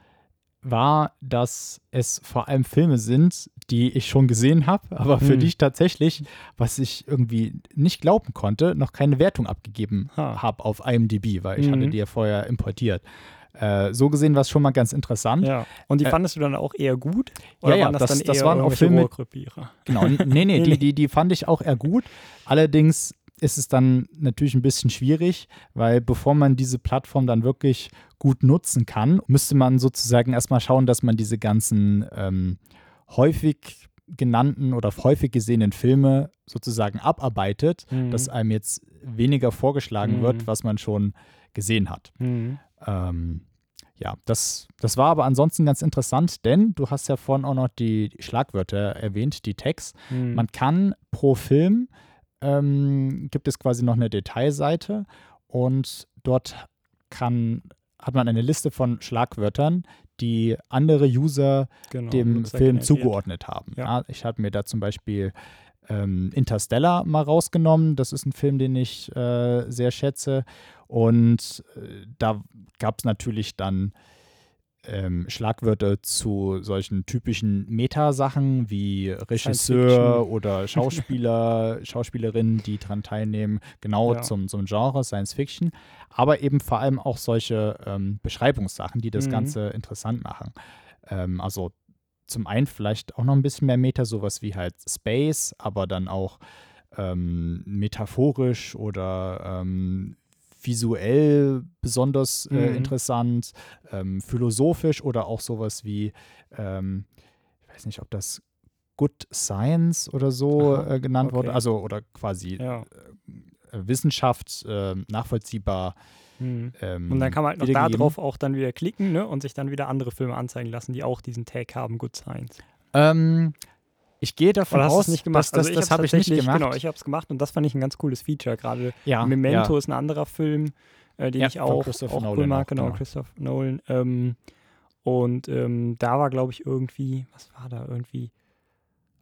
war, dass es vor allem Filme sind, die ich schon gesehen habe, aber für Hm. die ich tatsächlich, was ich irgendwie nicht glauben konnte, noch keine Wertung abgegeben Ha. habe auf IMDb, weil ich Mhm. hatte die ja vorher importiert. Äh, so gesehen war es schon mal ganz interessant. Ja. Und die Äh, fandest du dann auch eher gut? Oder ja, waren das, das- dann das eher waren auch Filme-? Genau, nee, nee, die, die, die fand ich auch eher gut. Allerdings ist es dann natürlich ein bisschen schwierig, weil bevor man diese Plattform dann wirklich gut nutzen kann, müsste man sozusagen erstmal schauen, dass man diese ganzen ähm, häufig genannten oder häufig gesehenen Filme sozusagen abarbeitet, Mhm. dass einem jetzt weniger vorgeschlagen Mhm. wird, was man schon gesehen hat. Mhm. Ähm, ja, das, das war aber ansonsten ganz interessant, denn du hast ja vorhin auch noch die Schlagwörter erwähnt, die Tags. Mhm. Man kann pro Film, ähm, gibt es quasi noch eine Detailseite und dort kann, hat man eine Liste von Schlagwörtern, die andere User genau, dem Film zugeordnet haben. Ja. Ja. ich habe mir da zum Beispiel ähm, Interstellar mal rausgenommen. Das ist ein Film, den ich äh, sehr schätze. Und äh, da gab es natürlich dann ähm, Schlagwörter zu solchen typischen Meta-Sachen wie Regisseur oder Schauspieler, Schauspielerinnen, die daran teilnehmen, genau Ja. zum, zum Genre Science Fiction, aber eben vor allem auch solche ähm, Beschreibungssachen, die das Mhm. Ganze interessant machen. Ähm, also zum einen vielleicht auch noch ein bisschen mehr Meta, sowas wie halt Space, aber dann auch ähm, metaphorisch oder ähm, visuell besonders äh, Mhm. interessant, ähm, philosophisch oder auch sowas wie, ähm, ich weiß nicht, ob das Good Science oder so Aha, äh, genannt wurde, okay. also oder quasi Ja. äh, Wissenschaft äh, nachvollziehbar. Mhm. Ähm, Und dann kann man halt noch darauf auch dann wieder klicken ne? und sich dann wieder andere Filme anzeigen lassen, die auch diesen Tag haben, Good Science. Ähm, ich gehe davon hast aus, es nicht gemacht? das, Also das hab's habe ich nicht gemacht. Genau, ich habe es gemacht und das fand ich ein ganz cooles Feature. Gerade ja, Memento ja. ist ein anderer Film, äh, den Ja, ich auch, auch cool Nolan mag. auch, Genau, genau. Christopher Nolan. Ähm, und ähm, da war, glaube ich, irgendwie, was war da irgendwie?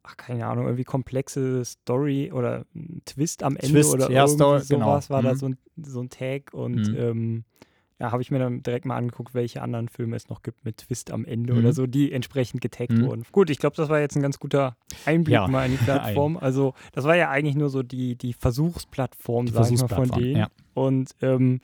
Ach, keine Ahnung, irgendwie komplexe Story oder ein Twist am Ende Twist, oder ja, irgendwie Story, sowas genau. war da Mhm. so ein, so ein Tag und Mhm. ähm, ja, habe ich mir dann direkt mal angeguckt, welche anderen Filme es noch gibt mit Twist am Ende Mhm. oder so, die entsprechend getaggt Mhm. wurden. Gut, ich glaube, das war jetzt ein ganz guter Einblick Ja, mal in die Plattform. Also, das war ja eigentlich nur so die, die Versuchsplattform, Die sag ich mal, von denen. ja. Und ähm,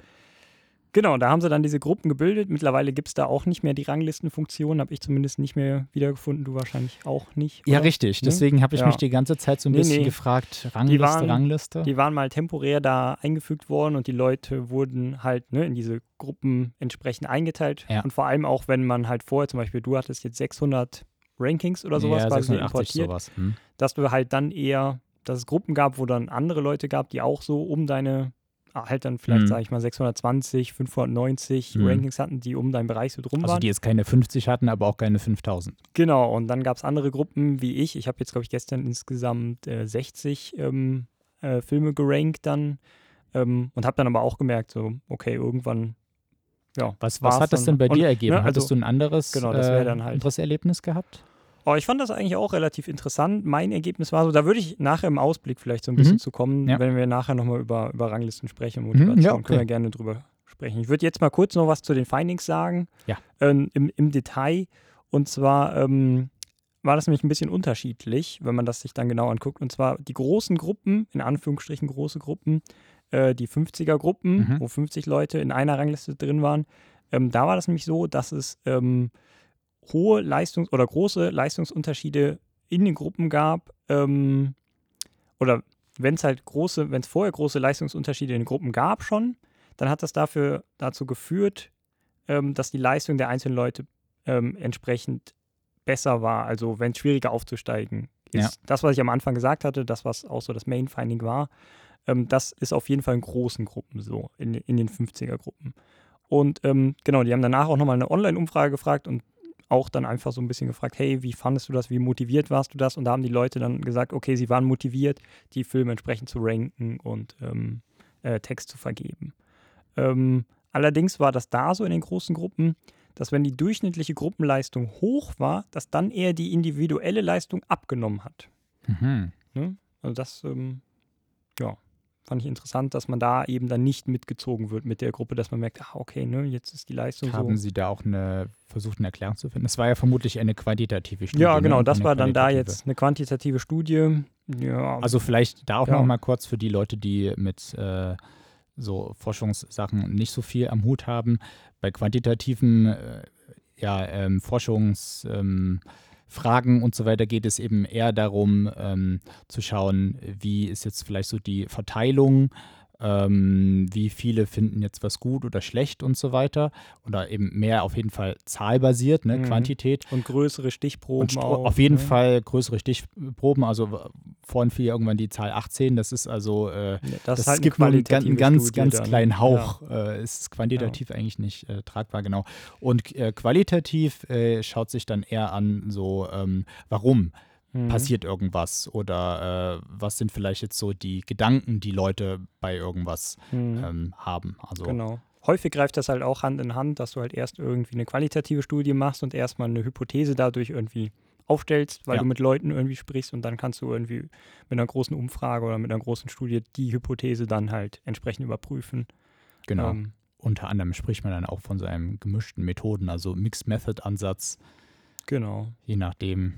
genau, da haben sie dann diese Gruppen gebildet. Mittlerweile gibt es da auch nicht mehr die Ranglistenfunktion, habe ich zumindest nicht mehr wiedergefunden, du wahrscheinlich auch nicht. Ja, oder? richtig. Ne? Deswegen habe ich Ja. mich die ganze Zeit so ein Nee, bisschen nee. gefragt, Rangliste, waren- Rangliste. Die waren mal temporär da eingefügt worden und die Leute wurden halt ne, in diese Gruppen entsprechend eingeteilt. Ja. Und vor allem auch, wenn man halt vorher, zum Beispiel, du hattest jetzt 600 Rankings oder sowas ja, quasi 86 importiert, sowas. Hm. dass du halt dann eher, dass es Gruppen gab, wo dann andere Leute gab, die auch so um deine halt dann vielleicht, Mhm. sage ich mal, 620, 590 Mhm. Rankings hatten, die um deinen Bereich so drum Also waren. die jetzt keine 50 hatten, aber auch keine 5000. Genau, und dann gab es andere Gruppen wie ich. Ich habe jetzt, glaube ich, gestern insgesamt äh, 60 ähm, äh, Filme gerankt dann ähm, und habe dann aber auch gemerkt, so, okay, irgendwann, ja. Was, was hat das dann. denn bei Und, dir ergeben? ne, Hattest also- du ein anderes, Genau, das wär äh, dann halt- anderes Erlebnis gehabt? Aber ich fand das eigentlich auch relativ interessant. Mein Ergebnis war so, da würde ich nachher im Ausblick vielleicht so ein bisschen Mhm. zu kommen, Ja. wenn wir nachher nochmal über, über Ranglisten sprechen, Mhm, Motivation, ja, okay. können wir gerne drüber sprechen. Ich würde jetzt mal kurz noch was zu den Findings sagen, Ja. ähm, im, im Detail. Und zwar ähm, war das nämlich ein bisschen unterschiedlich, wenn man das sich dann genau anguckt. Und zwar die großen Gruppen, in Anführungsstrichen große Gruppen, äh, die 50er-Gruppen, Mhm. wo 50 Leute in einer Rangliste drin waren. Ähm, da war das nämlich so, dass es ähm, hohe Leistungs- oder große Leistungsunterschiede in den Gruppen gab. Ähm, oder wenn es halt große, wenn es vorher große Leistungsunterschiede in den Gruppen gab schon, dann hat das dafür dazu geführt, ähm, dass die Leistung der einzelnen Leute ähm, entsprechend besser war. Also wenn es schwieriger aufzusteigen ist. Ja. Das, was ich am Anfang gesagt hatte, das, was auch so das Main-Finding war, ähm, das ist auf jeden Fall in großen Gruppen so, in, in den 50er-Gruppen. Und ähm, genau, die haben danach auch nochmal eine Online-Umfrage gefragt und auch dann einfach so ein bisschen gefragt, hey, wie fandest du das, wie motiviert warst du das? Und da haben die Leute dann gesagt, okay, sie waren motiviert, die Filme entsprechend zu ranken und ähm, äh, Text zu vergeben. Ähm, allerdings war das da so in den großen Gruppen, dass wenn die durchschnittliche Gruppenleistung hoch war, dass dann eher die individuelle Leistung abgenommen hat. Mhm. Ne? Also das, ähm, ja, fand ich interessant, dass man da eben dann nicht mitgezogen wird mit der Gruppe, dass man merkt, ah, okay, ne, jetzt ist die Leistung Haben so. Sie da auch eine, versucht, eine Erklärung zu finden? Das war ja vermutlich eine quantitative Studie. Ja, ne, genau, und das war dann da jetzt eine quantitative Studie. Ja, Also vielleicht da auch Ja. noch mal kurz für die Leute, die mit äh, so Forschungssachen nicht so viel am Hut haben. Bei quantitativen äh, ja, ähm, Forschungsfragen ähm, und so weiter geht es eben eher darum, ähm, zu schauen, wie ist jetzt vielleicht so die Verteilung, ähm, wie viele finden jetzt was gut oder schlecht und so weiter. Oder eben mehr auf jeden Fall zahlbasiert, ne, Mhm. Quantität. und größere Stichproben Und auch. auf jeden ne? Fall größere Stichproben. Also vorhin fiel irgendwann die Zahl 18. Das ist also, äh, Ja, das, ist halt gibt nur einen, ganz, Studie ganz dann. kleinen Ja. Hauch. Äh, es ist quantitativ eigentlich nicht äh, tragbar, genau. Und äh, qualitativ äh, schaut sich dann eher an, so, ähm, warum Mhm. passiert irgendwas oder äh, was sind vielleicht jetzt so die Gedanken, die Leute bei irgendwas Mhm. ähm, haben. Also, Genau. Häufig greift das halt auch Hand in Hand, dass du halt erst irgendwie eine qualitative Studie machst und erstmal eine Hypothese dadurch irgendwie aufstellst, weil Ja. du mit Leuten irgendwie sprichst und dann kannst du irgendwie mit einer großen Umfrage oder mit einer großen Studie die Hypothese dann halt entsprechend überprüfen. genau. Ähm, Unter anderem spricht man dann auch von so einem gemischten Methoden, also Mixed Method Ansatz, genau. je nachdem.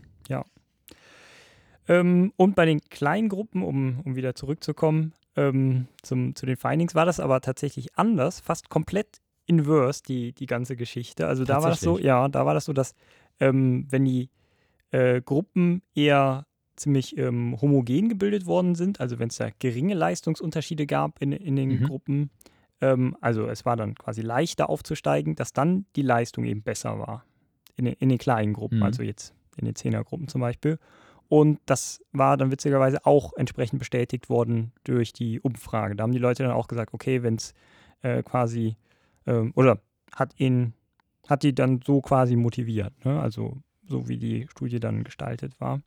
Ähm, und bei den kleinen Gruppen, um, um wieder zurückzukommen ähm, zum, zu den Findings, war das aber tatsächlich anders, fast komplett inverse, die, die ganze Geschichte. Also da war das so, ja, da war das so, dass ähm, wenn die äh, Gruppen eher ziemlich ähm, homogen gebildet worden sind, also wenn es da geringe Leistungsunterschiede gab in, in den Mhm. Gruppen, ähm, also es war dann quasi leichter aufzusteigen, dass dann die Leistung eben besser war in, den- in den kleinen Gruppen, Mhm. also jetzt in den Zehnergruppen zum Beispiel. Und das war dann witzigerweise auch entsprechend bestätigt worden durch die Umfrage. Da haben die Leute dann auch gesagt, okay, wenn es äh, quasi, ähm, oder hat ihn, hat die dann so quasi motiviert, ne? also so wie die Studie dann gestaltet war.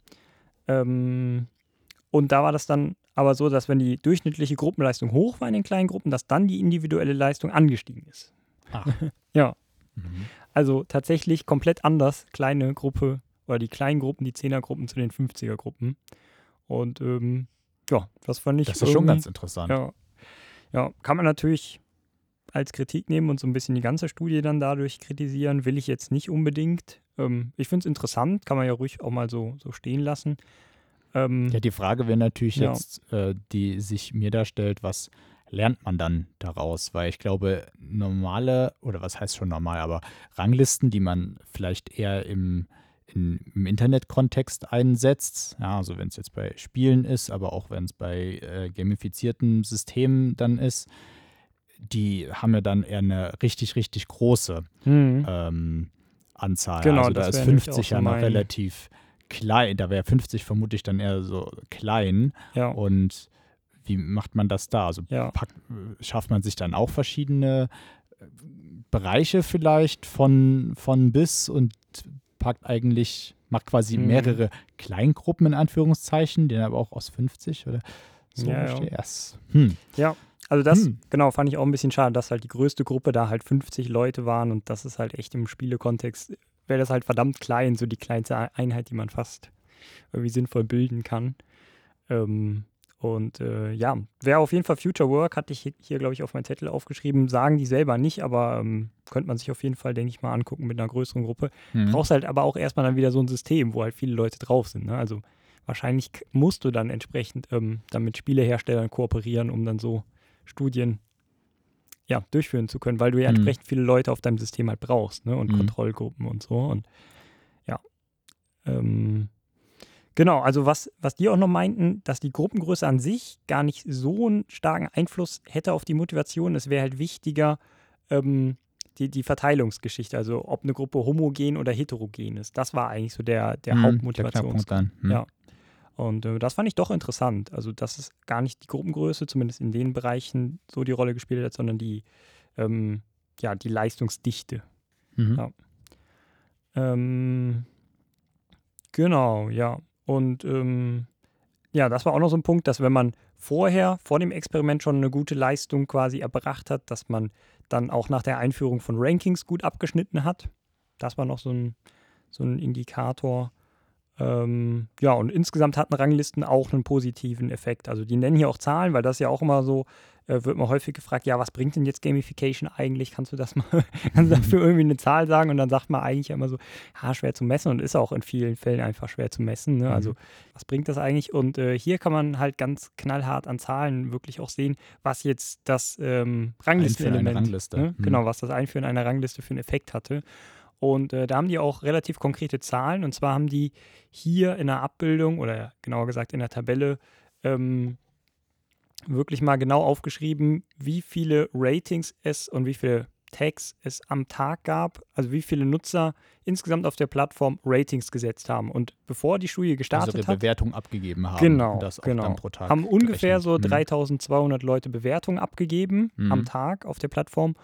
Ähm, und da war das dann aber so, dass wenn die durchschnittliche Gruppenleistung hoch war in den kleinen Gruppen, dass dann die individuelle Leistung angestiegen ist. Ach. Ja. Mhm. Also tatsächlich komplett anders, kleine Gruppe oder die kleinen Gruppen, die Zehnergruppen zu den 50er-Gruppen. Und ähm, ja, das fand ich. Das ist schon ganz interessant. Ja. ja, kann man natürlich als Kritik nehmen und so ein bisschen die ganze Studie dann dadurch kritisieren. Will ich jetzt nicht unbedingt. Ähm, ich finde es interessant, kann man ja ruhig auch mal so, so stehen lassen. Ähm, Ja, die Frage wäre natürlich Ja. jetzt, äh, die sich mir da stellt, was lernt man dann daraus? Weil ich glaube, normale, oder was heißt schon normal, aber Ranglisten, die man vielleicht eher im, in, im Internetkontext einsetzt, ja, also wenn es jetzt bei Spielen ist, aber auch wenn es bei äh, gamifizierten Systemen dann ist, die haben ja dann eher eine richtig, richtig große hm, ähm, Anzahl. Genau, also da ist wäre nämlich 50 auch ja noch mein- relativ klein. Da wäre 50 vermutlich dann eher so klein. ja. Und wie macht man das da? Also Ja. packt, äh, schafft man sich dann auch verschiedene äh, Bereiche vielleicht von, von bis und packt eigentlich, macht quasi Mhm. mehrere Kleingruppen in Anführungszeichen, die dann aber auch aus 50 oder so Ja, ja. Hm. Also das, Hm. genau, fand ich auch ein bisschen schade, dass halt die größte Gruppe da halt 50 Leute waren und das ist halt echt im Spielekontext, wäre das halt verdammt klein, so die kleinste Ei- Einheit, die man fast irgendwie sinnvoll bilden kann. Ähm, und äh, ja, wäre auf jeden Fall Future Work, hatte ich hi- hier, glaube ich, auf meinen Zettel aufgeschrieben. Sagen die selber nicht, aber ähm, könnte man sich auf jeden Fall, denke ich mal, angucken mit einer größeren Gruppe. Hm. Brauchst halt aber auch erstmal dann wieder so ein System, wo halt viele Leute drauf sind. Ne? Also wahrscheinlich musst du dann entsprechend ähm, dann mit Spieleherstellern kooperieren, um dann so Studien ja, durchführen zu können, weil du ja Mhm. entsprechend viele Leute auf deinem System halt brauchst ne? und Mhm. Kontrollgruppen und so. Und ja. Ähm, genau, also was, was die auch noch meinten, dass die Gruppengröße an sich gar nicht so einen starken Einfluss hätte auf die Motivation. Es wäre halt wichtiger, ähm, die, die Verteilungsgeschichte, also ob eine Gruppe homogen oder heterogen ist. Das war eigentlich so der, der Hm, Hauptmotivations. Knackpunkt dann. Hm. Ja. Und äh, das fand ich doch interessant. Also, dass es gar nicht die Gruppengröße, zumindest in den Bereichen, so die Rolle gespielt hat, sondern die, ähm, ja, die Leistungsdichte. Mhm. Ja. Ähm, genau, ja. Und ähm, ja, das war auch noch so ein Punkt, dass wenn man vorher, vor dem Experiment schon eine gute Leistung quasi erbracht hat, dass man dann auch nach der Einführung von Rankings gut abgeschnitten hat. Das war noch so ein, so ein Indikator. Ähm, ja, und insgesamt hatten Ranglisten auch einen positiven Effekt. Also die nennen hier auch Zahlen, weil das ja auch immer so, wird man häufig gefragt, ja, was bringt denn jetzt Gamification eigentlich? Kannst du das mal, kannst du dafür irgendwie eine Zahl sagen? Und dann sagt man eigentlich immer so, ha, schwer zu messen und ist auch in vielen Fällen einfach schwer zu messen. Ne? Also Mhm. was bringt das eigentlich? Und äh, hier kann man halt ganz knallhart an Zahlen wirklich auch sehen, was jetzt das ähm, Ranglistenelement, Rangliste. ne? Mhm. genau, was das Einführen einer Rangliste für einen Effekt hatte. Und äh, da haben die auch relativ konkrete Zahlen. Und zwar haben die hier in der Abbildung oder genauer gesagt in der Tabelle ähm, wirklich mal genau aufgeschrieben, wie viele Ratings es und wie viele Tags es am Tag gab, also wie viele Nutzer insgesamt auf der Plattform Ratings gesetzt haben. Und bevor die Studie Also gestartet ihre hat, Bewertung abgegeben haben. Genau, das genau. dann pro Tag haben ungefähr so gerechnet. Mhm. 3200 Leute Bewertungen abgegeben Mhm. am Tag auf der Plattform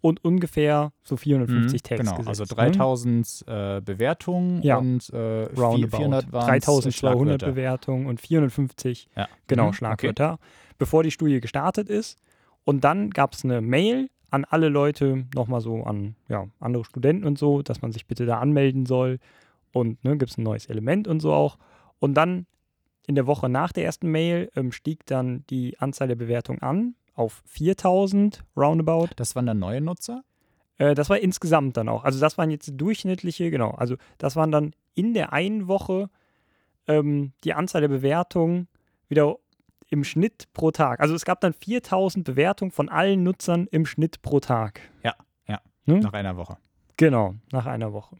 und ungefähr so 450 Mhm, Tags Genau, gesetzt. also ne? 3000 äh, Bewertungen Ja. und äh, Roundabout. 400 waren 3200 Bewertungen und 450 Ja. genau Mhm, Schlagwörter, bevor die Studie gestartet ist. Und dann gab es eine Mail an alle Leute, nochmal so an ja, andere Studenten und so, dass man sich bitte da anmelden soll. Und ne, gibt es ein neues Element und so auch. Und dann in der Woche nach der ersten Mail ähm, stieg dann die Anzahl der Bewertungen an auf 4000 roundabout. Das waren dann neue Nutzer? Äh, das war insgesamt dann auch. Also das waren jetzt durchschnittliche, genau. Also das waren dann in der einen Woche ähm, die Anzahl der Bewertungen wieder im Schnitt pro Tag. Also es gab dann 4000 Bewertungen von allen Nutzern im Schnitt pro Tag. Hm? Nach einer Woche. Genau, nach einer Woche.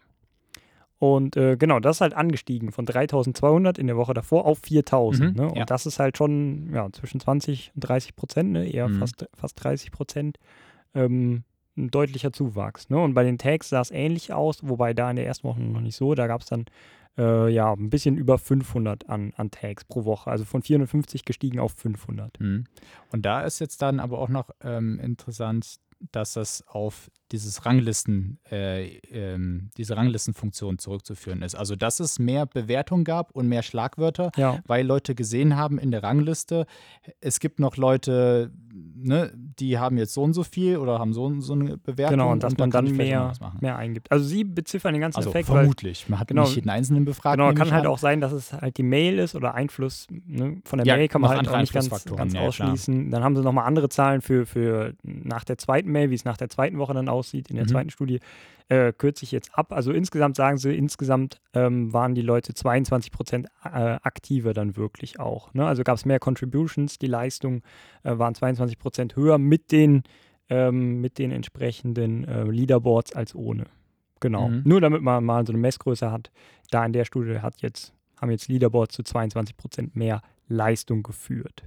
Und äh, genau, das ist halt angestiegen von 3200 in der Woche davor auf 4000. Mhm, ne? Und ja. das ist halt schon ja, zwischen 20 und 30 Prozent, ne? eher Mhm. fast, fast 30 Prozent. Ähm, ein deutlicher Zuwachs. Ne? Und bei den Tags sah es ähnlich aus, wobei da in der ersten Woche noch nicht so. Da gab es dann äh, ja ein bisschen über 500 an, an Tags pro Woche. Also von 450 gestiegen auf 500. Mhm. Und da ist jetzt dann aber auch noch ähm, interessant, dass das auf dieses Ranglisten, äh, ähm, diese Ranglistenfunktion zurückzuführen ist. Also dass es mehr Bewertung gab und mehr Schlagwörter, Ja, weil Leute gesehen haben in der Rangliste, es gibt noch Leute, ne, die haben jetzt so und so viel oder haben so, und so eine Bewertung. genau. Und dass man kann dann mehr, mehr eingibt. Also sie beziffern den ganzen Also Effekt, vermutlich. Man hat genau, nicht jeden Einzelnen befragt. Genau, kann halt an. auch sein, dass es halt die Mail ist oder Einfluss ne? von der Ja, Mail kann man halt auch nicht ganz, ganz ja, klar. ausschließen. Dann haben sie nochmal andere Zahlen für, für nach der zweiten Mail, wie es nach der zweiten Woche dann aussieht, in der Mhm. zweiten Studie. Äh, kürze ich jetzt ab. Also insgesamt sagen sie, insgesamt ähm, waren die Leute 22 Prozent äh, aktiver dann wirklich auch. Ne? Also gab es mehr Contributions, die Leistungen äh, waren 22 Prozent höher mit den, ähm, mit den entsprechenden äh, Leaderboards als ohne. Genau. Mhm. Nur damit man mal so eine Messgröße hat. Da in der Studie hat jetzt, haben jetzt Leaderboards zu 22 Prozent mehr Leistung geführt.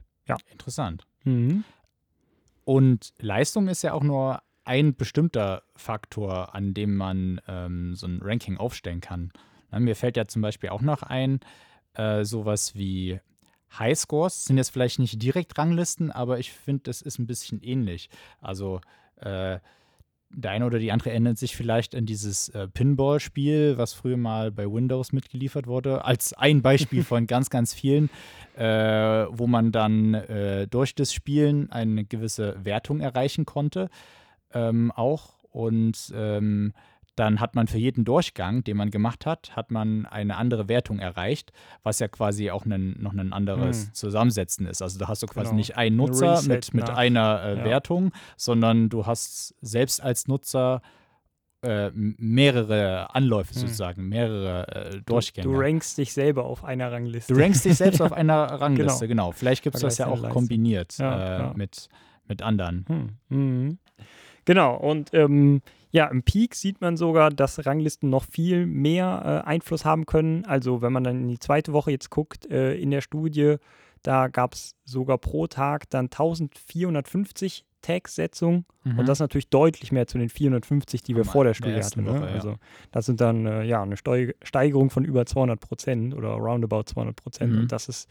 Interessant. Mhm. Und Leistung ist ja auch nur ein bestimmter Faktor, an dem man ähm, so ein Ranking aufstellen kann. Na, mir fällt ja zum Beispiel auch noch ein, äh, sowas wie Highscores sind jetzt vielleicht nicht direkt Ranglisten, aber ich finde, das ist ein bisschen ähnlich. Also äh, der eine oder die andere erinnert sich vielleicht an dieses äh, Pinball-Spiel, was früher mal bei Windows mitgeliefert wurde, als ein Beispiel von ganz, ganz vielen, äh, wo man dann äh, durch das Spielen eine gewisse Wertung erreichen konnte. Ähm, auch und ähm, dann hat man für jeden Durchgang, den man gemacht hat, hat man eine andere Wertung erreicht, was ja quasi auch ein, noch ein anderes hm. Zusammensetzen ist. Also da hast du quasi genau. nicht einen Nutzer mit, mit einer äh, ja. Wertung, sondern du hast selbst als Nutzer äh, mehrere Anläufe hm. sozusagen, mehrere äh, Durchgänge. Du, du rankst dich selber auf einer Rangliste. Du rankst dich selbst auf einer Rangliste, genau. genau. Vielleicht gibt es das ja auch kombiniert ja, äh. Mit, mit anderen. Hm. Mhm. Genau, und ähm, ja, im Peak sieht man sogar, dass Ranglisten noch viel mehr äh, Einfluss haben können. Also wenn man dann in die zweite Woche jetzt guckt, äh, in der Studie, da gab es sogar pro Tag dann 1450 Tags-Setzungen mhm. und das natürlich deutlich mehr zu den 450, die wir vor der Studie hatten. Ne? Woche, ja. Also das sind dann äh, ja eine Steu Steigerung von über 200 Prozent oder roundabout 200 Prozent mhm. und das ist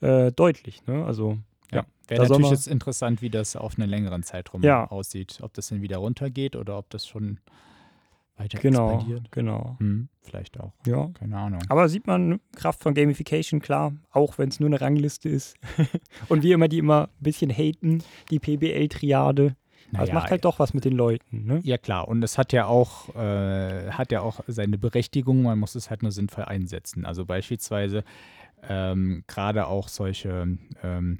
äh, deutlich. Ne? Also ja, wäre natürlich jetzt interessant, wie das auf einen längeren Zeitraum ja. aussieht. Ob das dann wieder runtergeht oder ob das schon weiter genau, expandiert. Genau, hm, vielleicht auch. Ja. Keine Ahnung. Aber sieht man Kraft von Gamification, klar, auch wenn es nur eine Rangliste ist. Und wie immer, die immer ein bisschen haten, die PBL-Triade. Naja, das macht halt doch was mit den Leuten, ne? Ja, klar. Und es hat ja auch, äh, hat ja auch seine Berechtigung, man muss es halt nur sinnvoll einsetzen. Also beispielsweise ähm, gerade auch solche ähm,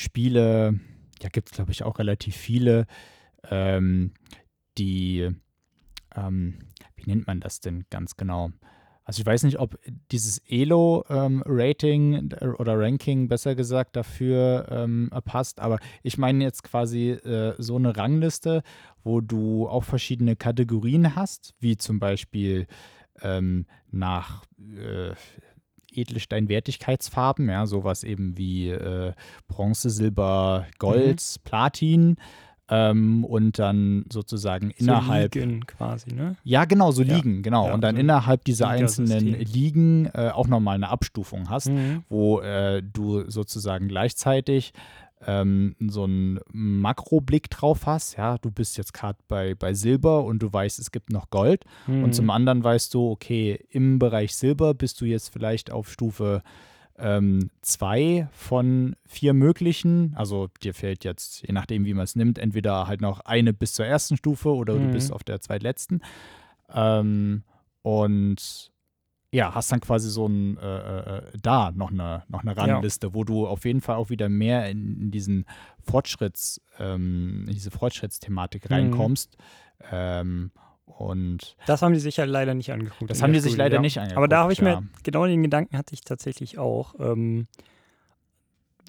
Spiele, ja, gibt es glaube ich auch relativ viele, ähm, die, ähm, wie nennt man das denn ganz genau? Also ich weiß nicht, ob dieses Elo-Rating ähm, oder Ranking besser gesagt dafür ähm, passt, aber ich meine jetzt quasi äh, so eine Rangliste, wo du auch verschiedene Kategorien hast, wie zum Beispiel ähm, nach äh, Edelstein-Wertigkeitsfarben, ja, sowas eben wie äh, Bronze, Silber, Gold, mhm. Platin. Ähm, und dann sozusagen so innerhalb. Ligen quasi, ne? Ja, genau, so ja. Ligen, genau. Ja, und dann so innerhalb dieser einzelnen Ligen äh, auch nochmal eine Abstufung hast, mhm. wo äh, du sozusagen gleichzeitig ähm, so einen Makroblick drauf hast. Ja, du bist jetzt gerade bei, bei Silber und du weißt, es gibt noch Gold. Mhm. Und zum anderen weißt du, okay, im Bereich Silber bist du jetzt vielleicht auf Stufe ähm, zwei von vier möglichen. Also dir fehlt jetzt, je nachdem, wie man es nimmt, entweder halt noch eine bis zur ersten Stufe oder mhm. du bist auf der zweitletzten. Ähm, und ja, hast dann quasi so ein, äh, äh, da noch eine, noch eine Rangliste, ja. wo du auf jeden Fall auch wieder mehr in, in diesen Fortschritts, ähm, in diese Fortschrittsthematik mhm. reinkommst. Ähm, und das haben die sich ja leider nicht angeguckt. Das haben die sich leider ja. nicht angeguckt. Aber da habe ich ja. mir, genau den Gedanken hatte ich tatsächlich auch. Ähm,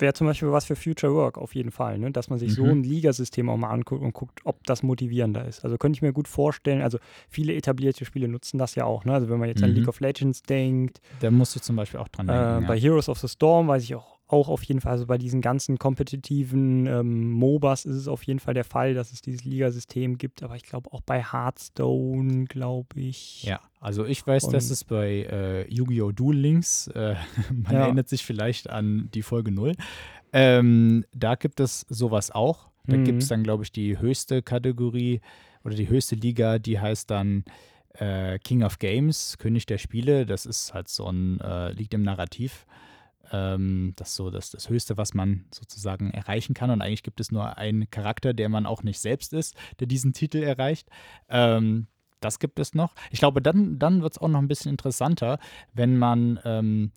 wäre zum Beispiel was für Future Work auf jeden Fall, ne? dass man sich mhm. so ein Ligasystem auch mal anguckt und guckt, ob das motivierender ist. Also könnte ich mir gut vorstellen, also viele etablierte Spiele nutzen das ja auch. Ne? Also wenn man jetzt mhm. an League of Legends denkt. Da musst du zum Beispiel auch dran denken. Äh, ja. Bei Heroes of the Storm weiß ich auch auch auf jeden Fall, also bei diesen ganzen kompetitiven ähm, MOBAs ist es auf jeden Fall der Fall, dass es dieses Ligasystem gibt, aber ich glaube auch bei Hearthstone, glaube ich. Ja, also ich weiß, Und, dass es bei äh, Yu-Gi-Oh! Duel Links, äh, man ja. erinnert sich vielleicht an die Folge 0, ähm, da gibt es sowas auch. Da mhm. gibt es dann, glaube ich, die höchste Kategorie oder die höchste Liga, die heißt dann äh, King of Games, König der Spiele. Das ist halt so ein, äh, liegt im Narrativ. Ähm, das ist so das, das Höchste, was man sozusagen erreichen kann. Und eigentlich gibt es nur einen Charakter, der man auch nicht selbst ist, der diesen Titel erreicht. Ähm, das gibt es noch. Ich glaube, dann, dann wird es auch noch ein bisschen interessanter, wenn man, ähm,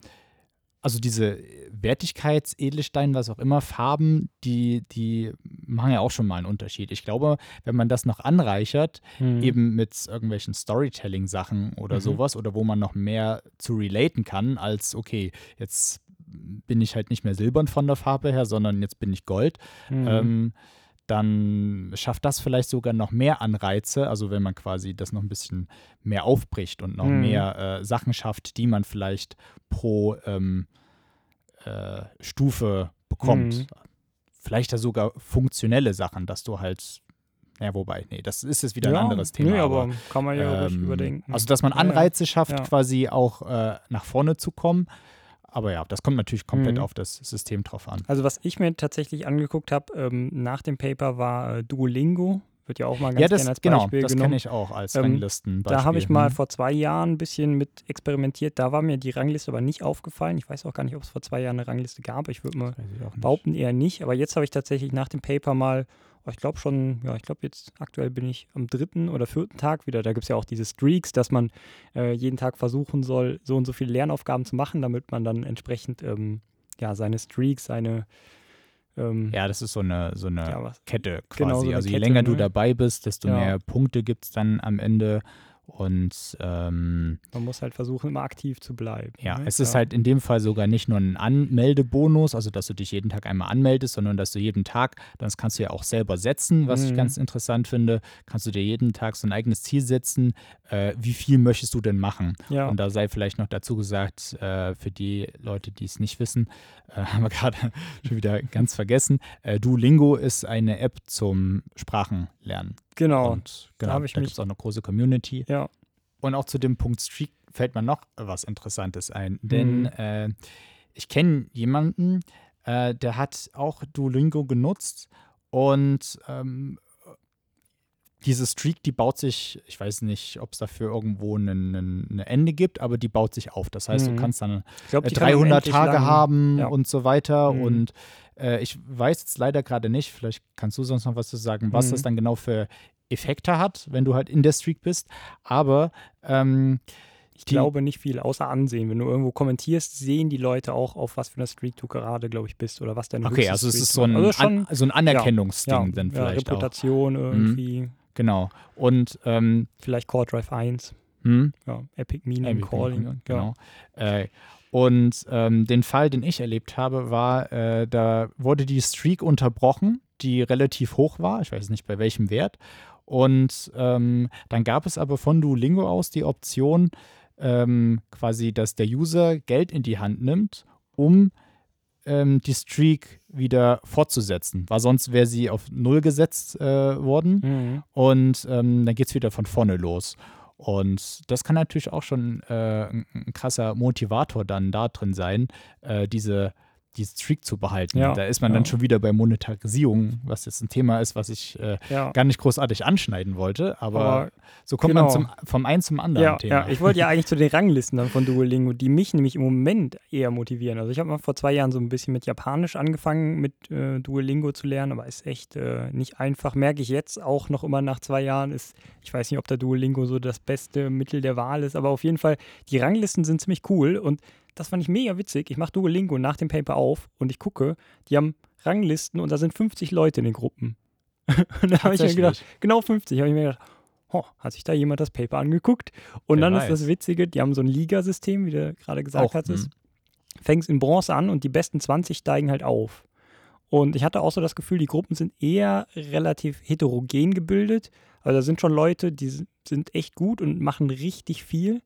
also diese Wertigkeits-Edelstein, was auch immer, Farben, die, die machen ja auch schon mal einen Unterschied. Ich glaube, wenn man das noch anreichert, mhm. eben mit irgendwelchen Storytelling-Sachen oder mhm. sowas, oder wo man noch mehr zu relaten kann, als, okay, jetzt bin ich halt nicht mehr silbern von der Farbe her, sondern jetzt bin ich Gold. Mhm. Ähm, dann schafft das vielleicht sogar noch mehr Anreize, also wenn man quasi das noch ein bisschen mehr aufbricht und noch mhm. mehr äh, Sachen schafft, die man vielleicht pro ähm, äh, Stufe bekommt. Mhm. Vielleicht da sogar funktionelle Sachen, dass du halt ja, wobei, nee, das ist jetzt wieder ja, ein anderes Thema. Nee, aber, aber kann man ja ähm, überdenken. Also, dass man Anreize schafft, ja. quasi auch äh, nach vorne zu kommen aber ja, das kommt natürlich komplett Mhm. auf das System drauf an. Also was ich mir tatsächlich angeguckt habe ähm, nach dem Paper war äh, Duolingo. Wird ja auch mal ganz Ja, das, gerne als genau, Beispiel das genommen. kenne ich auch als Ähm, Ranglisten. Da habe ich mal Hm. vor zwei Jahren ein bisschen mit experimentiert. Da war mir die Rangliste aber nicht aufgefallen. Ich weiß auch gar nicht, ob es vor zwei Jahren eine Rangliste gab. Ich würde mal ich behaupten eher nicht. Aber jetzt habe ich tatsächlich nach dem Paper mal, oh, ich glaube schon, ja, ich glaube jetzt aktuell bin ich am dritten oder vierten Tag wieder. Da gibt es ja auch diese Streaks, dass man äh, jeden Tag versuchen soll, so und so viele Lernaufgaben zu machen, damit man dann entsprechend ähm, ja, seine Streaks, seine ähm, Ja, das ist so eine, so eine ja, Kette quasi. Genau, so eine also je Kette, länger du ne? dabei bist, desto Ja. mehr Punkte gibt es dann am Ende. Und ähm, man muss halt versuchen, immer aktiv zu bleiben. ja, ne? es ist ja. halt in dem Fall sogar nicht nur ein Anmeldebonus, also dass du dich jeden Tag einmal anmeldest, sondern dass du jeden Tag, das kannst du ja auch selber setzen, was ich Mhm. ganz interessant finde, kannst du dir jeden Tag so ein eigenes Ziel setzen, äh, wie viel möchtest du denn machen? Ja. Und da sei vielleicht noch dazu gesagt, äh, für die Leute, die es nicht wissen, äh, haben wir gerade schon wieder ganz vergessen, äh, Duolingo ist eine App zum Sprachenlernen. Genau. Und genau, da mich- gibt es auch eine große Community. Ja. Und auch zu dem Punkt Streak fällt mir noch was Interessantes ein. Denn Mhm. äh, ich kenne jemanden, äh, der hat auch Duolingo genutzt und ähm, diese Streak, die baut sich, ich weiß nicht, ob es dafür irgendwo ein eine Ende gibt, aber die baut sich auf. Das heißt, Mhm. du kannst dann äh, man 300 endlich Tage lang- haben ja. und so weiter. Mhm. Und äh, ich weiß jetzt leider gerade nicht, vielleicht kannst du sonst noch was zu sagen, was Mhm. das dann genau für Effekte hat, wenn du halt in der Streak bist. Aber ähm, Ich die- glaube nicht viel, außer Ansehen. Wenn du irgendwo kommentierst, sehen die Leute auch, auf was für einer Streak du gerade, glaube ich, bist oder was deine okay, also es Streak ist so ein, also schon, an, so ein Anerkennungsding dann ja, vielleicht auch. Mhm. Genau. Und ähm, vielleicht Core Drive 1, hm, ja, Epic Meaning Epic Calling. Meaning, Ja. genau. Äh, und ähm, den Fall, den ich erlebt habe, war, äh, da wurde die Streak unterbrochen, die relativ hoch war. Ich weiß nicht bei welchem Wert. Und ähm, dann gab es aber von Duolingo aus die Option, ähm, quasi, dass der User Geld in die Hand nimmt, um ähm, die Streak wieder fortzusetzen. Weil sonst wäre sie auf Null gesetzt äh, worden. Mhm. Und ähm, dann geht es wieder von vorne los. Und das kann natürlich auch schon äh, ein, ein krasser Motivator dann da drin sein, äh, diese, die Streak zu behalten. Ja, da ist man dann ja. schon wieder bei Monetarisierung, was jetzt ein Thema ist, was ich äh, Ja. gar nicht großartig anschneiden wollte. Aber, Aber so kommt man genau. zum, vom einen zum anderen Thema. ja, ich wollte ja eigentlich zu den Ranglisten dann von Duolingo, die mich nämlich im Moment eher motivieren. Also ich habe mal vor zwei Jahren so ein bisschen mit Japanisch angefangen, mit äh, Duolingo zu lernen, aber ist echt äh, nicht einfach. Merke ich jetzt auch noch immer nach zwei Jahren. Ist, ich weiß nicht, ob da Duolingo so das beste Mittel der Wahl ist, aber auf jeden Fall, die Ranglisten sind ziemlich cool und das fand ich mega witzig. Ich mache Duolingo nach dem Paper auf und ich gucke, die haben Ranglisten und da sind 50 Leute in den Gruppen. und da habe ich mir gedacht, genau 50, habe ich mir gedacht, oh, hat sich da jemand das Paper angeguckt? Und Wer dann weiß. ist das Witzige, die haben so ein Ligasystem, wie du gerade gesagt Auch, hattest. mhm. Fängst in Bronze an und die besten 20 steigen halt auf. Und ich hatte auch so das Gefühl, die Gruppen sind eher relativ heterogen gebildet. Also da sind schon Leute, die sind echt gut und machen richtig viel.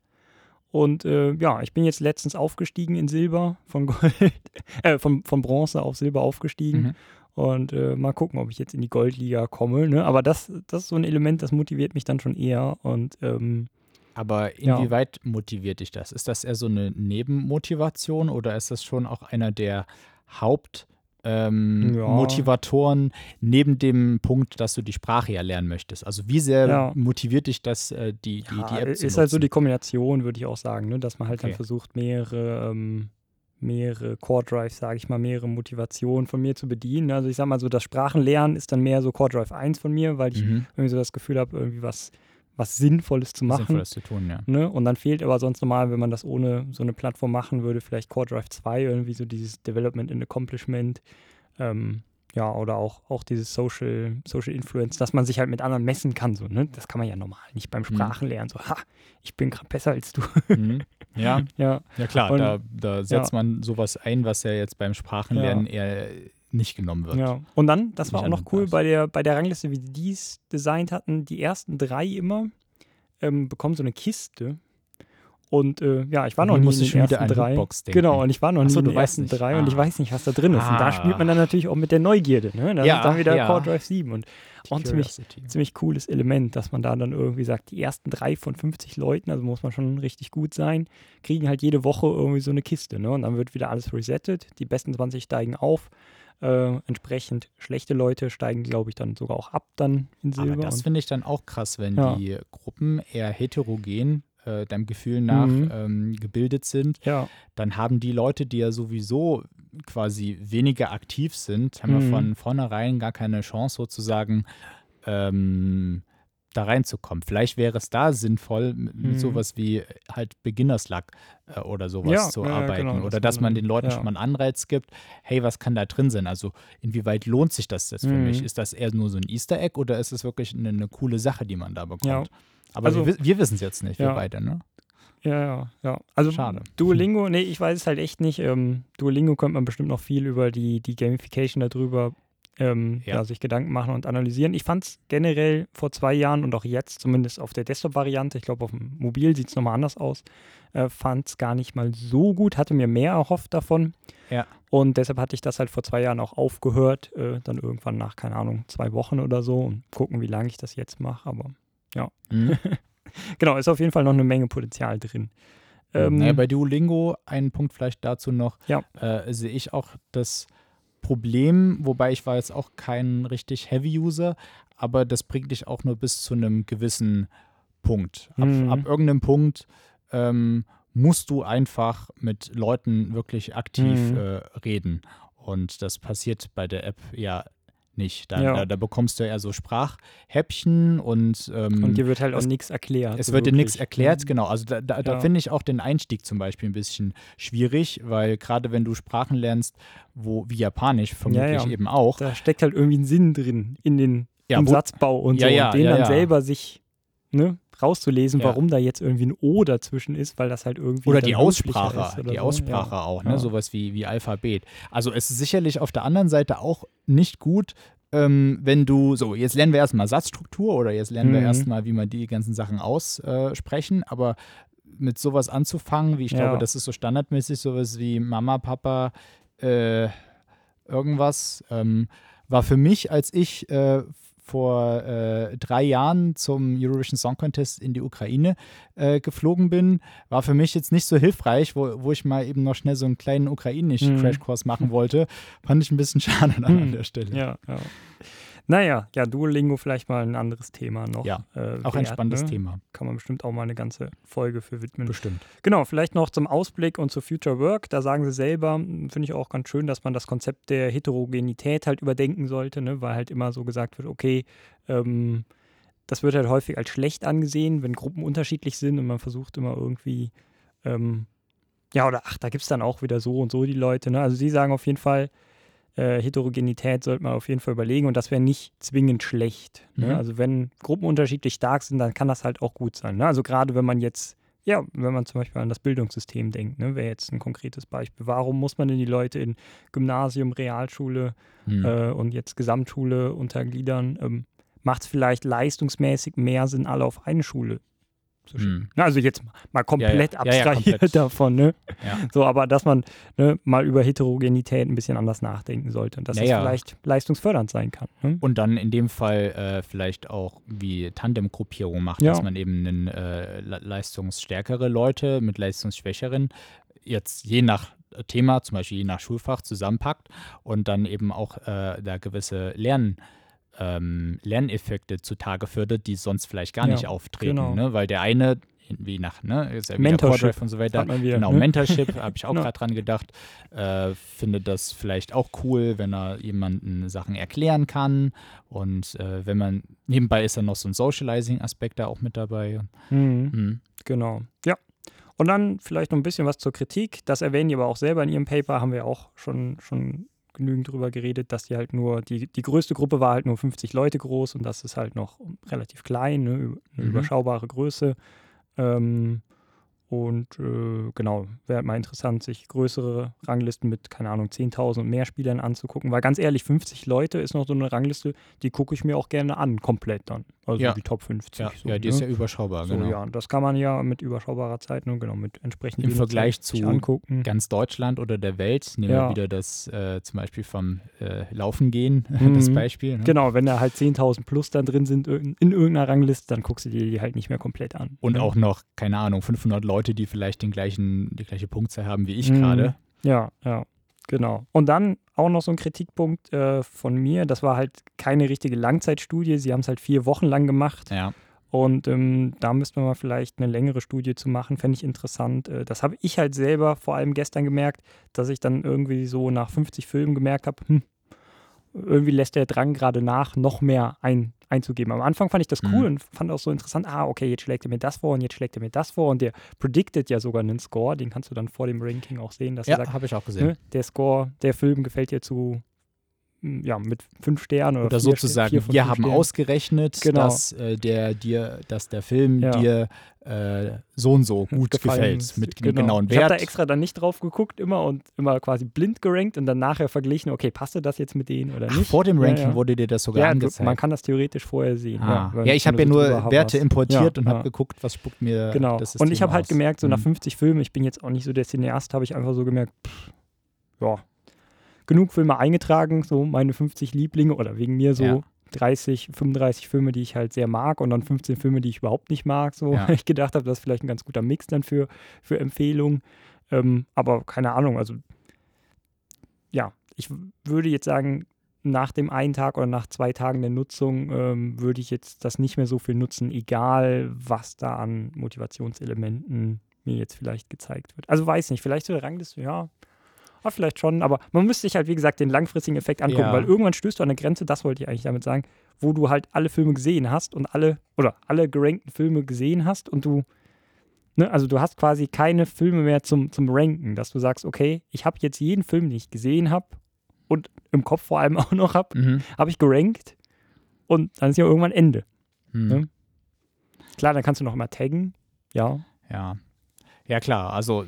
Und äh, ja, ich bin jetzt letztens aufgestiegen in Silber, von Gold, äh, von, von Bronze auf Silber aufgestiegen. Mhm. Und äh, mal gucken, ob ich jetzt in die Goldliga komme. Ne? Aber das, das ist so ein Element, das motiviert mich dann schon eher. Und ähm, Aber Ja. inwieweit motiviert dich das? Ist das eher so eine Nebenmotivation oder ist das schon auch einer der Hauptmotivatoren Ja. Motivatoren neben dem Punkt, dass du die Sprache ja lernen möchtest? Also wie sehr Ja. motiviert dich das, äh, die, die, ja, die App ist zu nutzen? halt so die Kombination, würde ich auch sagen, ne? dass man halt dann Okay. versucht, mehrere, ähm, mehrere Core Drives, sage ich mal, mehrere Motivationen von mir zu bedienen. Also ich sage mal so, das Sprachenlernen ist dann mehr so Core Drive 1 von mir, weil ich mhm. irgendwie so das Gefühl habe, irgendwie was, was Sinnvolles zu machen. Sinnvolles zu tun, ja. Ne? Und dann fehlt aber sonst normal, wenn man das ohne so eine Plattform machen würde, vielleicht Core Drive 2, irgendwie so dieses Development and Accomplishment. Ähm, ja, oder auch, auch dieses Social, Social Influence, dass man sich halt mit anderen messen kann. So, ne? Das kann man ja normal nicht beim Sprachenlernen. So, ha, ich bin gerade besser als du. Mhm. Ja, ja, ja klar, Und- da, da setzt man sowas ein, was ja jetzt beim Sprachenlernen eher nicht genommen wird. ja. Und dann, das war auch noch cool, bei der, bei der Rangliste, wie die es designt hatten, die ersten drei immer ähm, bekommen so eine Kiste. Und äh, ja, ich war noch nie in den ersten drei. Genau, und ich war noch nie so, in den ersten nicht. drei und ich Ah. weiß nicht, was da drin ist. Und da spielt man dann natürlich auch mit der Neugierde. Ne? Da Ja, ist dann wieder ja. Core Drive 7 und auch ein ziemlich, ziemlich cooles Element, dass man da dann irgendwie sagt, die ersten drei von 50 Leuten, also muss man schon richtig gut sein, kriegen halt jede Woche irgendwie so eine Kiste. Ne? Und dann wird wieder alles resettet. Die besten 20 steigen auf. Äh, entsprechend schlechte Leute steigen, glaube ich, dann sogar auch ab dann in Silber. Aber das finde ich dann auch krass, wenn Ja. die Gruppen eher heterogen äh, deinem Gefühl nach Mhm. ähm, gebildet sind, ja, dann haben die Leute, die ja sowieso quasi weniger aktiv sind, haben ja Mhm. von vornherein gar keine Chance sozusagen ähm, da reinzukommen. Vielleicht wäre es da sinnvoll, mit, Mhm. sowas wie halt Beginners Luck äh, oder sowas Ja, zu ja, ja, arbeiten. genau, oder dass dass man den Leuten ja. schon mal einen Anreiz gibt, hey, was kann da drin sein? Also inwieweit lohnt sich das jetzt für Mhm. mich? Ist das eher nur so ein Easter Egg oder ist es wirklich eine, eine coole Sache, die man da bekommt? Aber Also- wir, wi- wir wissen es jetzt nicht, wir Ja. beide, ne? Ja, ja, ja. Also Schade. Duolingo, nee, ich weiß es halt echt nicht. Ähm, Duolingo könnte man bestimmt noch viel über die, die Gamification darüber ähm, Ja. ja. sich Gedanken machen und analysieren. Ich fand es generell vor zwei Jahren und auch jetzt, zumindest auf der Desktop-Variante, ich glaube auf dem Mobil sieht es nochmal anders aus, äh, fand es gar nicht mal so gut, hatte mir mehr erhofft davon. Ja. Und deshalb hatte ich das halt vor zwei Jahren auch aufgehört, äh, dann irgendwann nach, keine Ahnung, zwei Wochen oder so und gucken, wie lange ich das jetzt mache. Aber Mhm. genau, ist auf jeden Fall noch eine Menge Potenzial drin. Ähm, naja, bei Duolingo, einen Punkt vielleicht dazu noch, Ja. äh, sehe ich auch das Problem, wobei ich war jetzt auch kein richtig Heavy-User, aber das bringt dich auch nur bis zu einem gewissen Punkt. Ab, Mhm. ab irgendeinem Punkt ähm, musst du einfach mit Leuten wirklich aktiv Mhm. äh, reden. Und das passiert bei der App ja nicht. Da, Ja. da, da bekommst du eher so Sprachhäppchen und, ähm, Und dir wird halt auch nichts erklärt. es so wird dir nichts erklärt, ne? genau. Also da, da, da Ja. finde ich auch den Einstieg zum Beispiel ein bisschen schwierig, weil gerade wenn du Sprachen lernst, wo wie Japanisch vermutlich ja. eben auch, Da steckt halt irgendwie ein Sinn drin in den im Satzbau und so. und den dann selber sich ne, rauszulesen, Ja. warum da jetzt irgendwie ein O dazwischen ist, weil das halt irgendwie. oder die Aussprache, oder die so. Aussprache ja. auch, ne? Ja. sowas wie, wie Alphabet. Also es ist sicherlich auf der anderen Seite auch nicht gut, ähm, wenn du, so, jetzt lernen wir erstmal Satzstruktur oder jetzt lernen wir Mhm. erstmal, wie man die ganzen Sachen aussprechen, aber mit sowas anzufangen, wie ich glaube, das ist so standardmäßig, sowas wie Mama, Papa, äh, irgendwas, ähm, war für mich, als ich äh, vor äh, drei Jahren zum Eurovision Song Contest in die Ukraine äh, geflogen bin, war für mich jetzt nicht so hilfreich, wo, wo ich mal eben noch schnell so einen kleinen Mhm. ukrainisch-Crashkurs machen wollte. Fand ich ein bisschen schade dann an Mhm. der Stelle. Ja, ja. Naja, ja, Duolingo vielleicht mal ein anderes Thema noch. Ja, äh, Auch ein wert, spannendes ne? Thema, Kann man bestimmt auch mal eine ganze Folge für widmen. bestimmt. Genau, vielleicht noch zum Ausblick und zu Future Work. Da sagen sie selber, finde ich auch ganz schön, dass man das Konzept der Heterogenität halt überdenken sollte, ne? weil halt immer so gesagt wird, okay, ähm, das wird halt häufig als schlecht angesehen, wenn Gruppen unterschiedlich sind und man versucht immer irgendwie, ähm, ja, oder ach, da gibt es dann auch wieder so und so die Leute. Ne? Also sie sagen auf jeden Fall, äh, Heterogenität sollte man auf jeden Fall überlegen und das wäre nicht zwingend schlecht. Mhm. Ne? Also wenn Gruppen unterschiedlich stark sind, dann kann das halt auch gut sein. Ne? Also gerade wenn man jetzt, ja, wenn man zum Beispiel an das Bildungssystem denkt, ne, wäre jetzt ein konkretes Beispiel. Warum muss man denn die Leute in Gymnasium, Realschule Hm. äh, und jetzt Gesamtschule untergliedern? Ähm, Macht es vielleicht leistungsmäßig mehr Sinn, alle auf eine Schule zu schicken? Hm. Na, Also jetzt mal komplett Ja, ja. Ja, ja, abstrahiert komplett. davon, ne? So, aber dass man ne, mal über Heterogenität ein bisschen anders nachdenken sollte und dass es vielleicht leistungsfördernd sein kann. Ne? Und dann in dem Fall äh, vielleicht auch wie Tandemgruppierung macht, dass man eben einen, äh, le- leistungsstärkere Leute mit leistungsschwächeren jetzt je nach Thema, zum Beispiel je nach Schulfach zusammenpackt und dann eben auch äh, da gewisse Lern, ähm, Lerneffekte zutage fördert, die sonst vielleicht gar Ja, nicht auftreten, genau. ne? weil der eine wie nach, ne, ist ja Mentorship und so weiter, wieder, Genau, ne? Mentorship, habe ich auch gerade dran gedacht. Äh, finde das vielleicht auch cool, wenn er jemanden Sachen erklären kann. Und äh, wenn man, nebenbei ist dann noch so ein Socializing-Aspekt da auch mit dabei. Mhm. Mhm. Genau. Ja. Und dann vielleicht noch ein bisschen was zur Kritik. Das erwähnen die aber auch selber in ihrem Paper, haben wir auch schon, schon genügend drüber geredet, dass die halt nur, die, die größte Gruppe war halt nur 50 Leute groß und das ist halt noch relativ klein, ne, eine Mhm. überschaubare Größe. Ähm, Und äh, genau, wäre mal interessant, sich größere Ranglisten mit, keine Ahnung, 10.000 und mehr Spielern anzugucken. Weil ganz ehrlich, 50 Leute ist noch so eine Rangliste, die gucke ich mir auch gerne an, komplett dann. Also Ja. die Top 50. Ja, so, ja, die ne? ist ja überschaubar, so, genau. ja, das kann man ja mit überschaubarer Zeit, ne, genau, mit entsprechend Im Vergleich zu angucken. Ganz Deutschland oder der Welt, nehmen Ja. wir wieder das äh, zum Beispiel vom äh, Laufen gehen, Mhm. das Beispiel. Ne? Genau, wenn da halt 10.000 plus dann drin sind in in irgendeiner Rangliste, dann guckst du dir die halt nicht mehr komplett an. Und ne? auch noch, keine Ahnung, 500 Leute, die vielleicht den gleichen, die gleiche Punktzahl haben wie ich Mhm. gerade. Ja, ja, genau. Und dann auch noch so ein Kritikpunkt äh, von mir, das war halt keine richtige Langzeitstudie, sie haben es halt vier Wochen lang gemacht Ja. und ähm, da müsste man mal vielleicht eine längere Studie zu machen, fände ich interessant. Äh, das habe ich halt selber vor allem gestern gemerkt, dass ich dann irgendwie so nach 50 Filmen gemerkt habe, hm, irgendwie lässt der Drang gerade nach, noch mehr ein, einzugeben. Am Anfang fand ich das cool Mhm. und fand auch so interessant, ah, okay, jetzt schlägt er mir das vor und jetzt schlägt er mir das vor und der predicted ja sogar einen Score, den kannst du dann vor dem Ranking auch sehen, dass er Ja, sagt, habe ich auch gesehen. ne, der Score, der Film gefällt dir zu, ja, mit fünf Sternen oder, Oder vier sozusagen, vier wir haben Sternen. ausgerechnet, Genau. dass, äh, der, dir, dass der Film Ja. dir äh, so und so gut gefallen gefällt, mit Genau. genauen Ich habe Wert. da extra dann nicht drauf geguckt immer und immer quasi blind gerankt und dann nachher verglichen, okay, passte das jetzt mit denen oder Ach, nicht? vor dem Ja, Ranking ja. wurde dir das sogar ja, angezeigt. man kann das theoretisch vorher sehen. ah. ja, ich habe ja nur Werte hoverst. importiert Ja, und ja. habe geguckt, was spuckt mir Genau. das Und System ich habe halt gemerkt, so nach Mhm. 50 Filmen, ich bin jetzt auch nicht so der Cineast, habe ich einfach so gemerkt, pff, ja, genug Filme eingetragen, so meine 50 Lieblinge oder wegen mir so Ja. 30, 35 Filme, die ich halt sehr mag und dann 15 Filme, die ich überhaupt nicht mag. So, Ja. ich gedacht habe, das ist vielleicht ein ganz guter Mix dann für, für Empfehlungen. Ähm, aber keine Ahnung, also ja, ich würde jetzt sagen, nach dem einen Tag oder nach zwei Tagen der Nutzung ähm, würde ich jetzt das nicht mehr so viel nutzen, egal was da an Motivationselementen mir jetzt vielleicht gezeigt wird. Also weiß nicht, vielleicht so der Rangliste, ja, ah, vielleicht schon, aber man müsste sich halt, wie gesagt, den langfristigen Effekt angucken, Ja. weil irgendwann stößt du an eine Grenze, das wollte ich eigentlich damit sagen, wo du halt alle Filme gesehen hast und alle, oder alle gerankten Filme gesehen hast und du, ne, also du hast quasi keine Filme mehr zum, zum Ranken, dass du sagst, okay, ich habe jetzt jeden Film, den ich gesehen habe und im Kopf vor allem auch noch habe, Mhm. habe ich gerankt und dann ist ja irgendwann Ende. Mhm. Ne? Klar, dann kannst du noch mal taggen, ja. Ja. Ja, klar. Also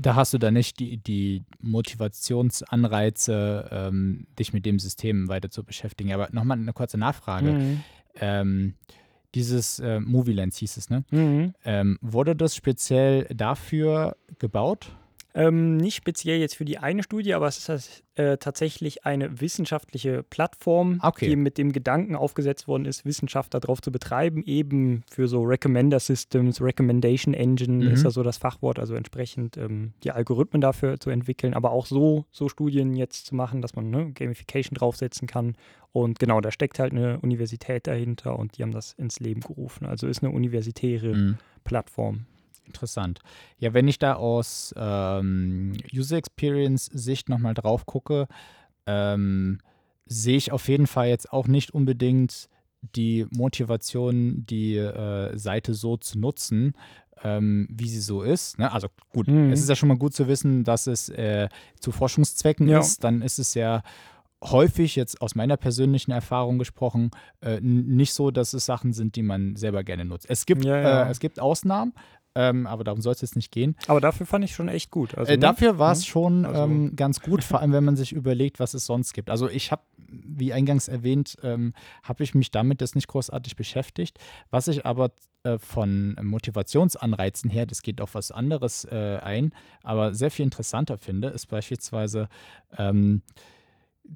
da hast du dann nicht die, die Motivationsanreize, ähm, dich mit dem System weiter zu beschäftigen. Aber nochmal eine kurze Nachfrage. Mhm. Ähm, dieses äh, Movie Lens hieß es, ne? Mhm. Ähm, wurde das speziell dafür gebaut? Ähm, nicht speziell jetzt für die eine Studie, aber es ist äh, tatsächlich eine wissenschaftliche Plattform, Okay. die mit dem Gedanken aufgesetzt worden ist, Wissenschaft darauf zu betreiben, eben für so Recommender Systems, Recommendation Engine Mhm. ist da so das Fachwort, also entsprechend ähm, die Algorithmen dafür zu entwickeln, aber auch so, so Studien jetzt zu machen, dass man ne, Gamification draufsetzen kann. Und genau, da steckt halt eine Universität dahinter und die haben das ins Leben gerufen. Also ist eine universitäre Mhm. Plattform. Interessant. Ja, wenn ich da aus ähm, User Experience Sicht nochmal drauf gucke, ähm, sehe ich auf jeden Fall jetzt auch nicht unbedingt die Motivation, die äh, Seite so zu nutzen, ähm, wie sie so ist. Ne? Also gut, Mhm. es ist ja schon mal gut zu wissen, dass es äh, zu Forschungszwecken Ja. ist. Dann ist es ja häufig, jetzt aus meiner persönlichen Erfahrung gesprochen, äh, nicht so, dass es Sachen sind, die man selber gerne nutzt. Es gibt, Ja, ja. Äh, es gibt Ausnahmen, ähm, aber darum soll es jetzt nicht gehen. Aber dafür fand ich schon echt gut. Also, äh, ne? dafür war es schon Also- ähm, ganz gut, vor allem wenn man sich überlegt, was es sonst gibt. Also ich habe, wie eingangs erwähnt, ähm, habe ich mich damit jetzt nicht großartig beschäftigt. Was ich aber äh, von Motivationsanreizen her, das geht auf was anderes äh, ein, aber sehr viel interessanter finde, ist beispielsweise ähm,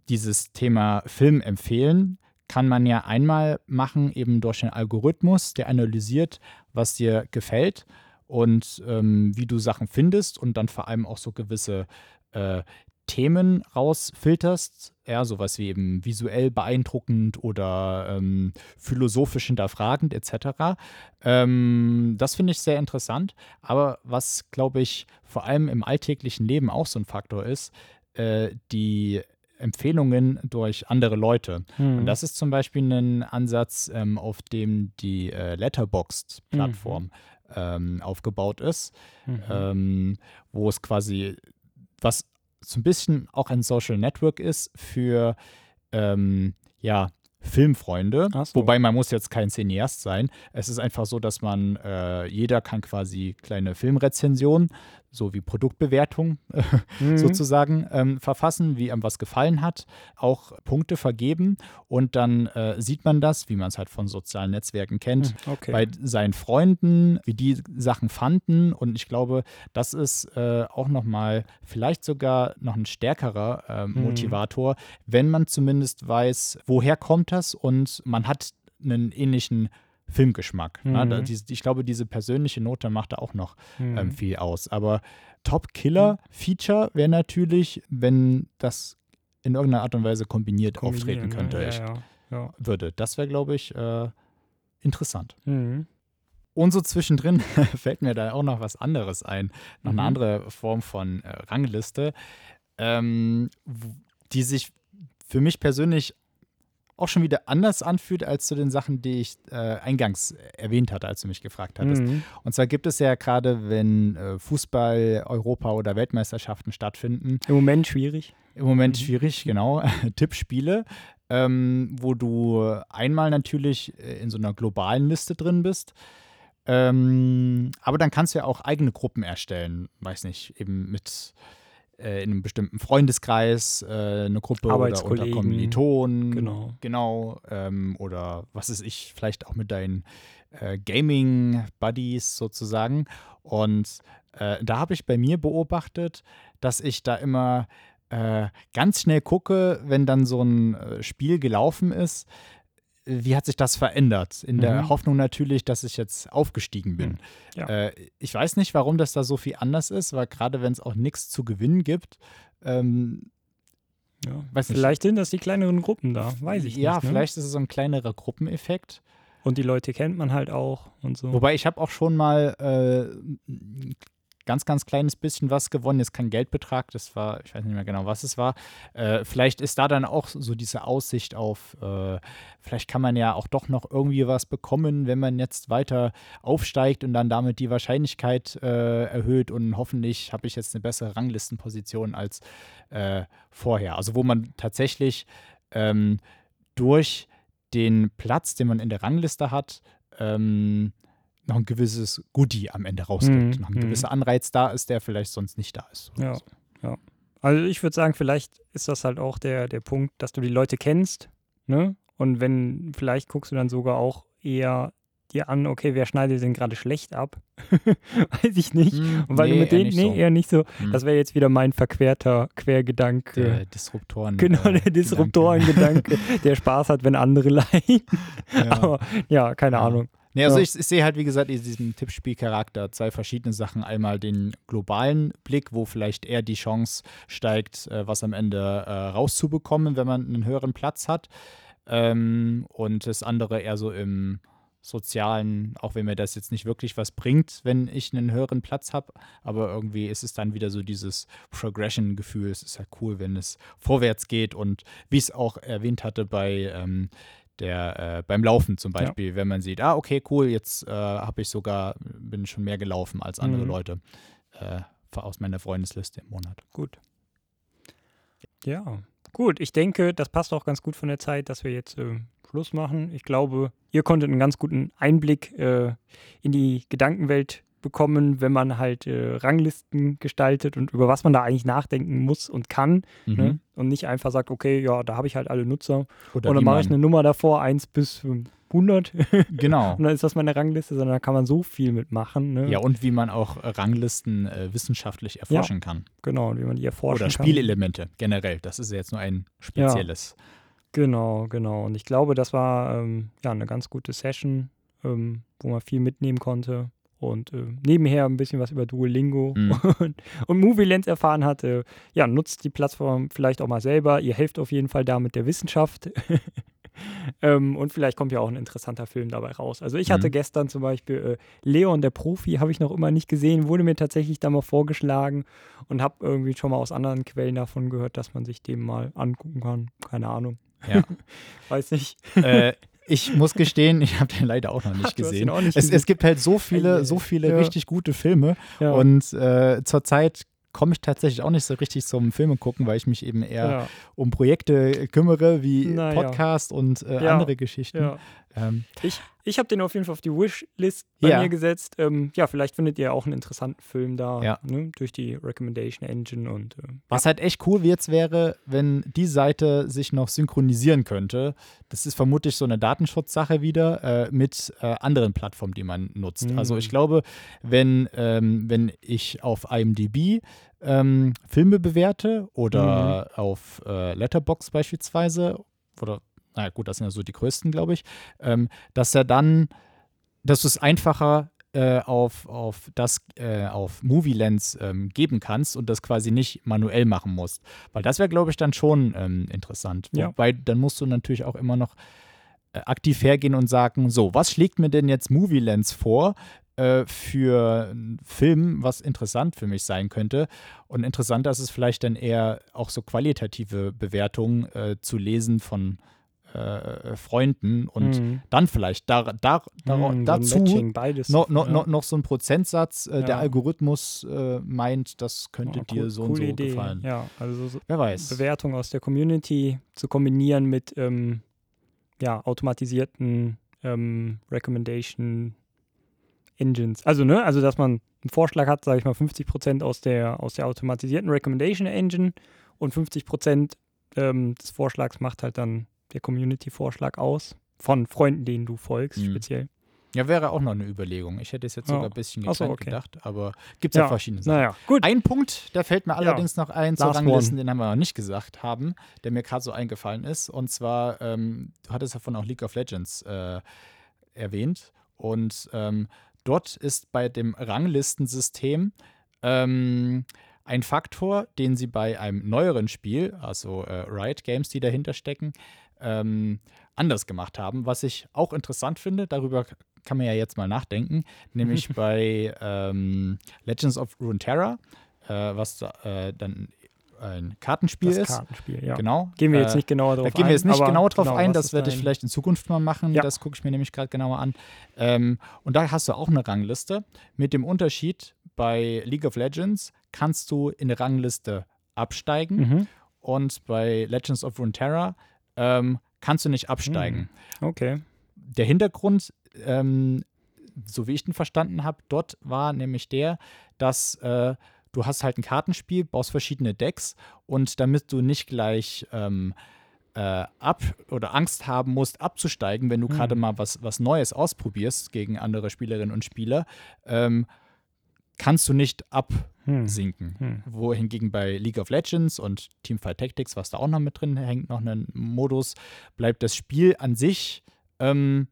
dieses Thema Film empfehlen. Kann man ja einmal machen, eben durch einen Algorithmus, der analysiert, was dir gefällt und ähm, wie du Sachen findest und dann vor allem auch so gewisse äh, Themen rausfilterst, ja, sowas wie eben visuell beeindruckend oder ähm, philosophisch hinterfragend etc. Ähm, das finde ich sehr interessant. Aber was, glaube ich, vor allem im alltäglichen Leben auch so ein Faktor ist, äh, die Empfehlungen durch andere Leute. Mhm. Und das ist zum Beispiel ein Ansatz, ähm, auf dem die äh, Letterboxd-Plattform ähm, aufgebaut ist, Mhm. ähm, wo es quasi, was so ein bisschen auch ein Social Network ist für ähm, ja, Filmfreunde. So. Wobei man muss jetzt kein Cineast sein. Es ist einfach so, dass man, äh, jeder kann quasi kleine Filmrezensionen sowie Produktbewertung Mhm. sozusagen ähm, verfassen, wie einem was gefallen hat, auch Punkte vergeben und dann äh, sieht man das, wie man es halt von sozialen Netzwerken kennt, Hm, Okay. bei seinen Freunden, wie die Sachen fanden. Und ich glaube, das ist äh, auch nochmal vielleicht sogar noch ein stärkerer äh, Mhm. Motivator, wenn man zumindest weiß, woher kommt das und man hat einen ähnlichen Filmgeschmack. Ne? Mhm. Da, die, ich glaube, diese persönliche Note macht da auch noch Hm. ähm, viel aus. Aber Top-Killer-Feature wäre natürlich, wenn das in irgendeiner Art und Weise kombiniert auftreten Kombinieren, könnte. ne? Ja, ja. ja. würde. Das wäre, glaube ich, äh, interessant. Mhm. Und so zwischendrin fällt mir da auch noch was anderes ein. Noch eine Mhm. andere Form von äh, Rangliste, ähm, die sich für mich persönlich auch schon wieder anders anfühlt als zu den Sachen, die ich äh, eingangs erwähnt hatte, als du mich gefragt hattest. Mhm. Und zwar gibt es ja gerade, wenn äh, Fußball, Europa oder Weltmeisterschaften stattfinden, Im Moment schwierig. im Moment Mhm. schwierig, genau, Tippspiele, ähm, wo du einmal natürlich äh, in so einer globalen Liste drin bist. Ähm, aber dann kannst du ja auch eigene Gruppen erstellen, weiß nicht, eben mit äh, in einem bestimmten Freundeskreis äh, eine Gruppe oder unter. Kommilitonen. Genau. Genau. Ähm, oder was ist ich, vielleicht auch mit deinen äh, Gaming-Buddies sozusagen. Und äh, da habe ich bei mir beobachtet, dass ich da immer äh, ganz schnell gucke, wenn dann so ein äh, Spiel gelaufen ist, wie hat sich das verändert? In der Mhm. Hoffnung natürlich, dass ich jetzt aufgestiegen bin. Mhm. Ja. Äh, ich weiß nicht, warum das da so viel anders ist, weil gerade wenn es auch nichts zu gewinnen gibt, ähm, Ja. Weiß nicht. Vielleicht sind das die kleineren Gruppen da, weiß ich ja, nicht. ne? vielleicht ist es so ein kleinerer Gruppeneffekt. Und die Leute kennt man halt auch und so. Wobei ich habe auch schon mal äh, ganz, ganz kleines bisschen was gewonnen. Jetzt kein Geldbetrag, das war, ich weiß nicht mehr genau, was es war. Äh, vielleicht ist da dann auch so diese Aussicht auf, äh, vielleicht kann man ja auch doch noch irgendwie was bekommen, wenn man jetzt weiter aufsteigt und dann damit die Wahrscheinlichkeit äh, erhöht und hoffentlich habe ich jetzt eine bessere Ranglistenposition als äh, vorher. Also wo man tatsächlich ähm, durch den Platz, den man in der Rangliste hat, ähm, noch ein gewisses Goodie am Ende rausgibt. Mhm, Noch ein mhm. gewisser Anreiz da ist, der vielleicht sonst nicht da ist. Ja. so. Also ich würde sagen, vielleicht ist das halt auch der, der Punkt, dass du die Leute kennst, ne? Und wenn, vielleicht guckst du dann sogar auch eher dir an, okay, wer schneidet denn gerade schlecht ab? Weiß ich nicht. Hm, Und weil nee, du mit denen, nicht nee, so. eher nicht so. Hm. Das wäre jetzt wieder mein verquerter Quergedanke. der Disruptoren. genau, äh, der Disruptorengedanke, der Spaß hat, wenn andere leiden. Ja. Aber ja, keine Ja. Ahnung. Nee, also Ja. ich, ich sehe halt, wie gesagt, in diesem Tippspielcharakter zwei verschiedene Sachen. Einmal den globalen Blick, wo vielleicht eher die Chance steigt, äh, was am Ende äh, rauszubekommen, wenn man einen höheren Platz hat. Ähm, und das andere eher so im sozialen, auch wenn mir das jetzt nicht wirklich was bringt, wenn ich einen höheren Platz habe, aber irgendwie ist es dann wieder so dieses Progression-Gefühl. Es ist halt cool, wenn es vorwärts geht und wie ich es auch erwähnt hatte bei ähm, der äh, beim Laufen zum Ja. Beispiel, wenn man sieht, ah, okay, cool, jetzt äh, habe ich sogar, bin schon mehr gelaufen als andere Mhm. Leute äh, aus meiner Freundesliste im Monat. Gut. Ja, gut. Ich denke, das passt auch ganz gut von der Zeit, dass wir jetzt äh, Schluss machen. Ich glaube, ihr konntet einen ganz guten Einblick äh, in die Gedankenwelt bekommen, wenn man halt äh, Ranglisten gestaltet und über was man da eigentlich nachdenken muss und kann. Ne? Und nicht einfach sagt, okay, ja, da habe ich halt alle Nutzer Oder und dann mache ich eine Nummer davor, 1 bis ähm, 100 Genau. und dann ist das meine Rangliste, sondern da kann man so viel mitmachen. Ne? Ja, und wie man auch äh, Ranglisten äh, wissenschaftlich erforschen kann. Genau, und wie man die erforschen Oder kann. Spielelemente generell. Das ist ja jetzt nur ein spezielles. Genau, genau. Und ich glaube, das war ähm, ja eine ganz gute Session, ähm, wo man viel mitnehmen konnte und äh, nebenher ein bisschen was über Duolingo Mhm. und, und Movielens erfahren hat. Äh, ja, nutzt die Plattform vielleicht auch mal selber. Ihr helft auf jeden Fall da mit der Wissenschaft. ähm, und vielleicht kommt ja auch ein interessanter Film dabei raus. Also ich hatte Mhm. gestern zum Beispiel äh, Leon, der Profi, habe ich noch immer nicht gesehen, wurde mir tatsächlich da mal vorgeschlagen und habe irgendwie schon mal aus anderen Quellen davon gehört, dass man sich dem mal angucken kann. Keine Ahnung. Ja. Weiß nicht. äh, ich muss gestehen, ich habe den leider auch noch nicht Ach, gesehen. auch nicht es, gesehen. es gibt halt so viele, ei, so viele ja. richtig gute Filme Ja. und äh, zurzeit komme ich tatsächlich auch nicht so richtig zum Filme gucken, weil ich mich eben eher Ja. um Projekte kümmere, wie Na ja. Podcast und äh, Ja. andere Geschichten. Ähm, Ich, ich habe den auf jeden Fall auf die Wishlist bei Ja. mir gesetzt. Ähm, ja, vielleicht findet ihr auch einen interessanten Film da Ja. ne, durch die Recommendation Engine und äh, Was halt echt cool jetzt wäre, wenn die Seite sich noch synchronisieren könnte. Das ist vermutlich so eine Datenschutzsache wieder äh, mit äh, anderen Plattformen, die man nutzt. Mhm. Also ich glaube, wenn, ähm, wenn ich auf IMDb ähm, Filme bewerte oder Mhm. auf äh, Letterbox beispielsweise oder na gut, das sind ja so die größten, glaube ich, ähm, dass er dann, dass du es einfacher äh, auf, auf das äh, auf Movie Lens ähm, geben kannst und das quasi nicht manuell machen musst. Weil das wäre, glaube ich, dann schon ähm, interessant. Ja. Wobei, dann musst du natürlich auch immer noch äh, aktiv hergehen und sagen, so, was schlägt mir denn jetzt Movie Lens vor äh, für einen Film, was interessant für mich sein könnte? Und interessanter ist es vielleicht dann eher auch so qualitative Bewertungen äh, zu lesen von äh, Freunden und Mhm. dann vielleicht da, da, da, Mhm, so dazu Matching, beides. noch, noch, ja. noch, so ein Prozentsatz, äh, der Ja. Algorithmus äh, meint, das könnte Ja, dir cool- so und so Idee. gefallen. Ja, also so Wer weiß. Bewertung aus der Community zu kombinieren mit ähm, ja, automatisierten ähm, Recommendation Engines. Also, ne, also dass man einen Vorschlag hat, sage ich mal, 50% aus der, aus der automatisierten Recommendation Engine und 50% ähm, des Vorschlags macht halt dann der Community-Vorschlag aus. Von Freunden, denen du folgst, Mhm. speziell. Ja, wäre auch noch eine Überlegung. Ich hätte es jetzt Ja. sogar ein bisschen so, okay. gedacht, aber gibt es ja, Ja, verschiedene Sachen. Naja, gut. Ein Punkt, der fällt mir Ja. allerdings noch ein zu Ranglisten, den haben wir noch nicht gesagt haben, der mir gerade so eingefallen ist. Und zwar, ähm, du hattest davon auch League of Legends äh, erwähnt. Und ähm, dort ist bei dem Ranglistensystem ähm, ein Faktor, den sie bei einem neueren Spiel, also äh, Riot Games, die dahinter stecken, ähm, anders gemacht haben, was ich auch interessant finde. Darüber kann man ja jetzt mal nachdenken, nämlich bei ähm, Legends of Runeterra, äh, was da, äh, dann ein Kartenspiel das ist. Kartenspiel, ja. Genau. Gehen wir Äh, jetzt nicht genauer drauf da ein. gehen wir jetzt nicht genau drauf genau, ein, das werde ich vielleicht in Zukunft mal machen. Ja. Das gucke ich mir nämlich gerade genauer an. Ähm, und da hast du auch eine Rangliste. Mit dem Unterschied, bei League of Legends kannst du in der Rangliste absteigen Mhm. und bei Legends of Runeterra ähm, kannst du nicht absteigen. Okay. Der Hintergrund, ähm, so wie ich den verstanden habe, dort war nämlich der, dass äh, du hast halt ein Kartenspiel, baust verschiedene Decks und damit du nicht gleich ähm, äh, ab oder Angst haben musst, abzusteigen, wenn du Hm. gerade mal was, was Neues ausprobierst gegen andere Spielerinnen und Spieler, ähm, kannst du nicht absinken. Hm. Hm. Wohingegen bei League of Legends und Teamfight Tactics, was da auch noch mit drin hängt, noch einen Modus, bleibt das Spiel an sich ähm,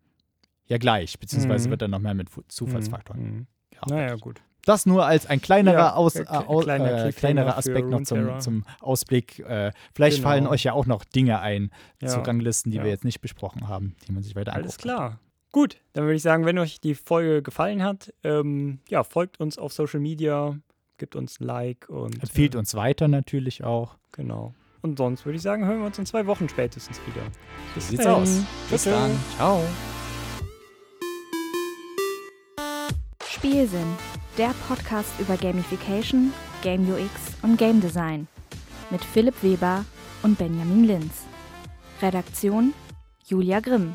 ja gleich, beziehungsweise Mhm. wird dann noch mehr mit Zufallsfaktoren. Mhm. gearbeitet. Naja, gut. Das nur als ein kleinerer, Ja, Aus, äh, kleiner äh, kleinerer Aspekt noch zum, zum Ausblick. Äh, vielleicht Genau. fallen euch ja auch noch Dinge ein zu Ja. Ranglisten, die Ja. wir jetzt nicht besprochen haben, die man sich weiter Alles angucken kann. klar. Gut, dann würde ich sagen, wenn euch die Folge gefallen hat, ähm, ja, folgt uns auf Social Media, gibt uns ein Like und Empfiehlt äh, uns weiter natürlich auch. Genau. Und sonst würde ich sagen, hören wir uns in zwei Wochen spätestens wieder. So sieht's dann. aus. Bis Tschüss. dann. Ciao. Spielsinn, der Podcast über Gamification, Game UX und Game Design mit Philipp Weber und Benjamin Linz. Redaktion Julia Grimm.